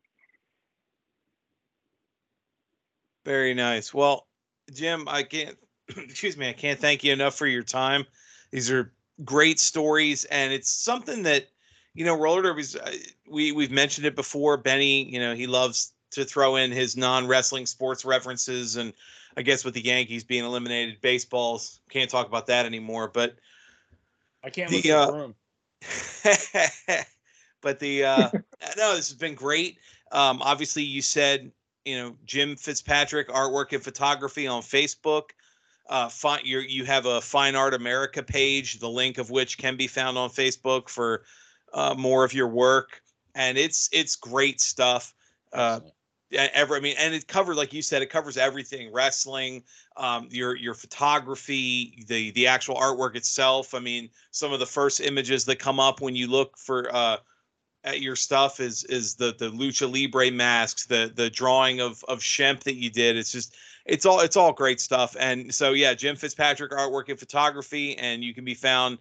Very nice. Well, Jim, I can't. Excuse me, I can't thank you enough for your time. These are great stories, and it's something that you know roller derby's. uh, We we've mentioned it before. Benny, you know, he loves to throw in his non wrestling sports references, and I guess with the Yankees being eliminated, baseballs can't talk about that anymore. But I can't The, look at uh, the room. but the uh no this has been great um obviously you said you know jim fitzpatrick artwork and photography on facebook uh you you have a fine art america page the link of which can be found on facebook for uh more of your work. And it's it's great stuff uh ever i mean and it covers like you said it covers everything wrestling um your your photography the the actual artwork itself. I mean some of the first images that come up when you look for uh at your stuff is is the the lucha libre masks the the drawing of of shemp that you did. It's just it's all it's all great stuff and so yeah jim fitzpatrick artwork and photography and you can be found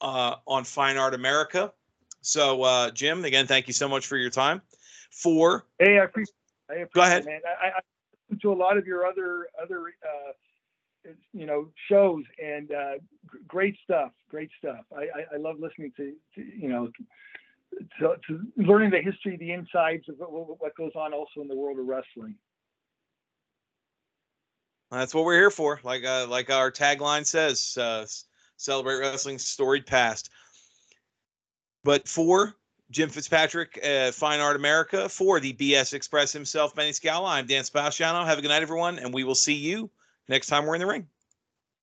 uh on fine art america so uh jim again thank you so much for your time for Hey, I appreciate. I appreciate Go ahead. it, man. I, I listen to a lot of your other other uh, you know shows and uh, great stuff. Great stuff. I, I, I love listening to, to you know to, to learning the history, the insides of what, what goes on also in the world of wrestling. That's what we're here for. Like uh, like our tagline says, uh, celebrate wrestling's storied past. But for Jim Fitzpatrick, uh, Fine Art America, for the BS Express himself, Benny Scala, I'm Dan Spaciano. Have a good night, everyone, and we will see you next time we're in the ring.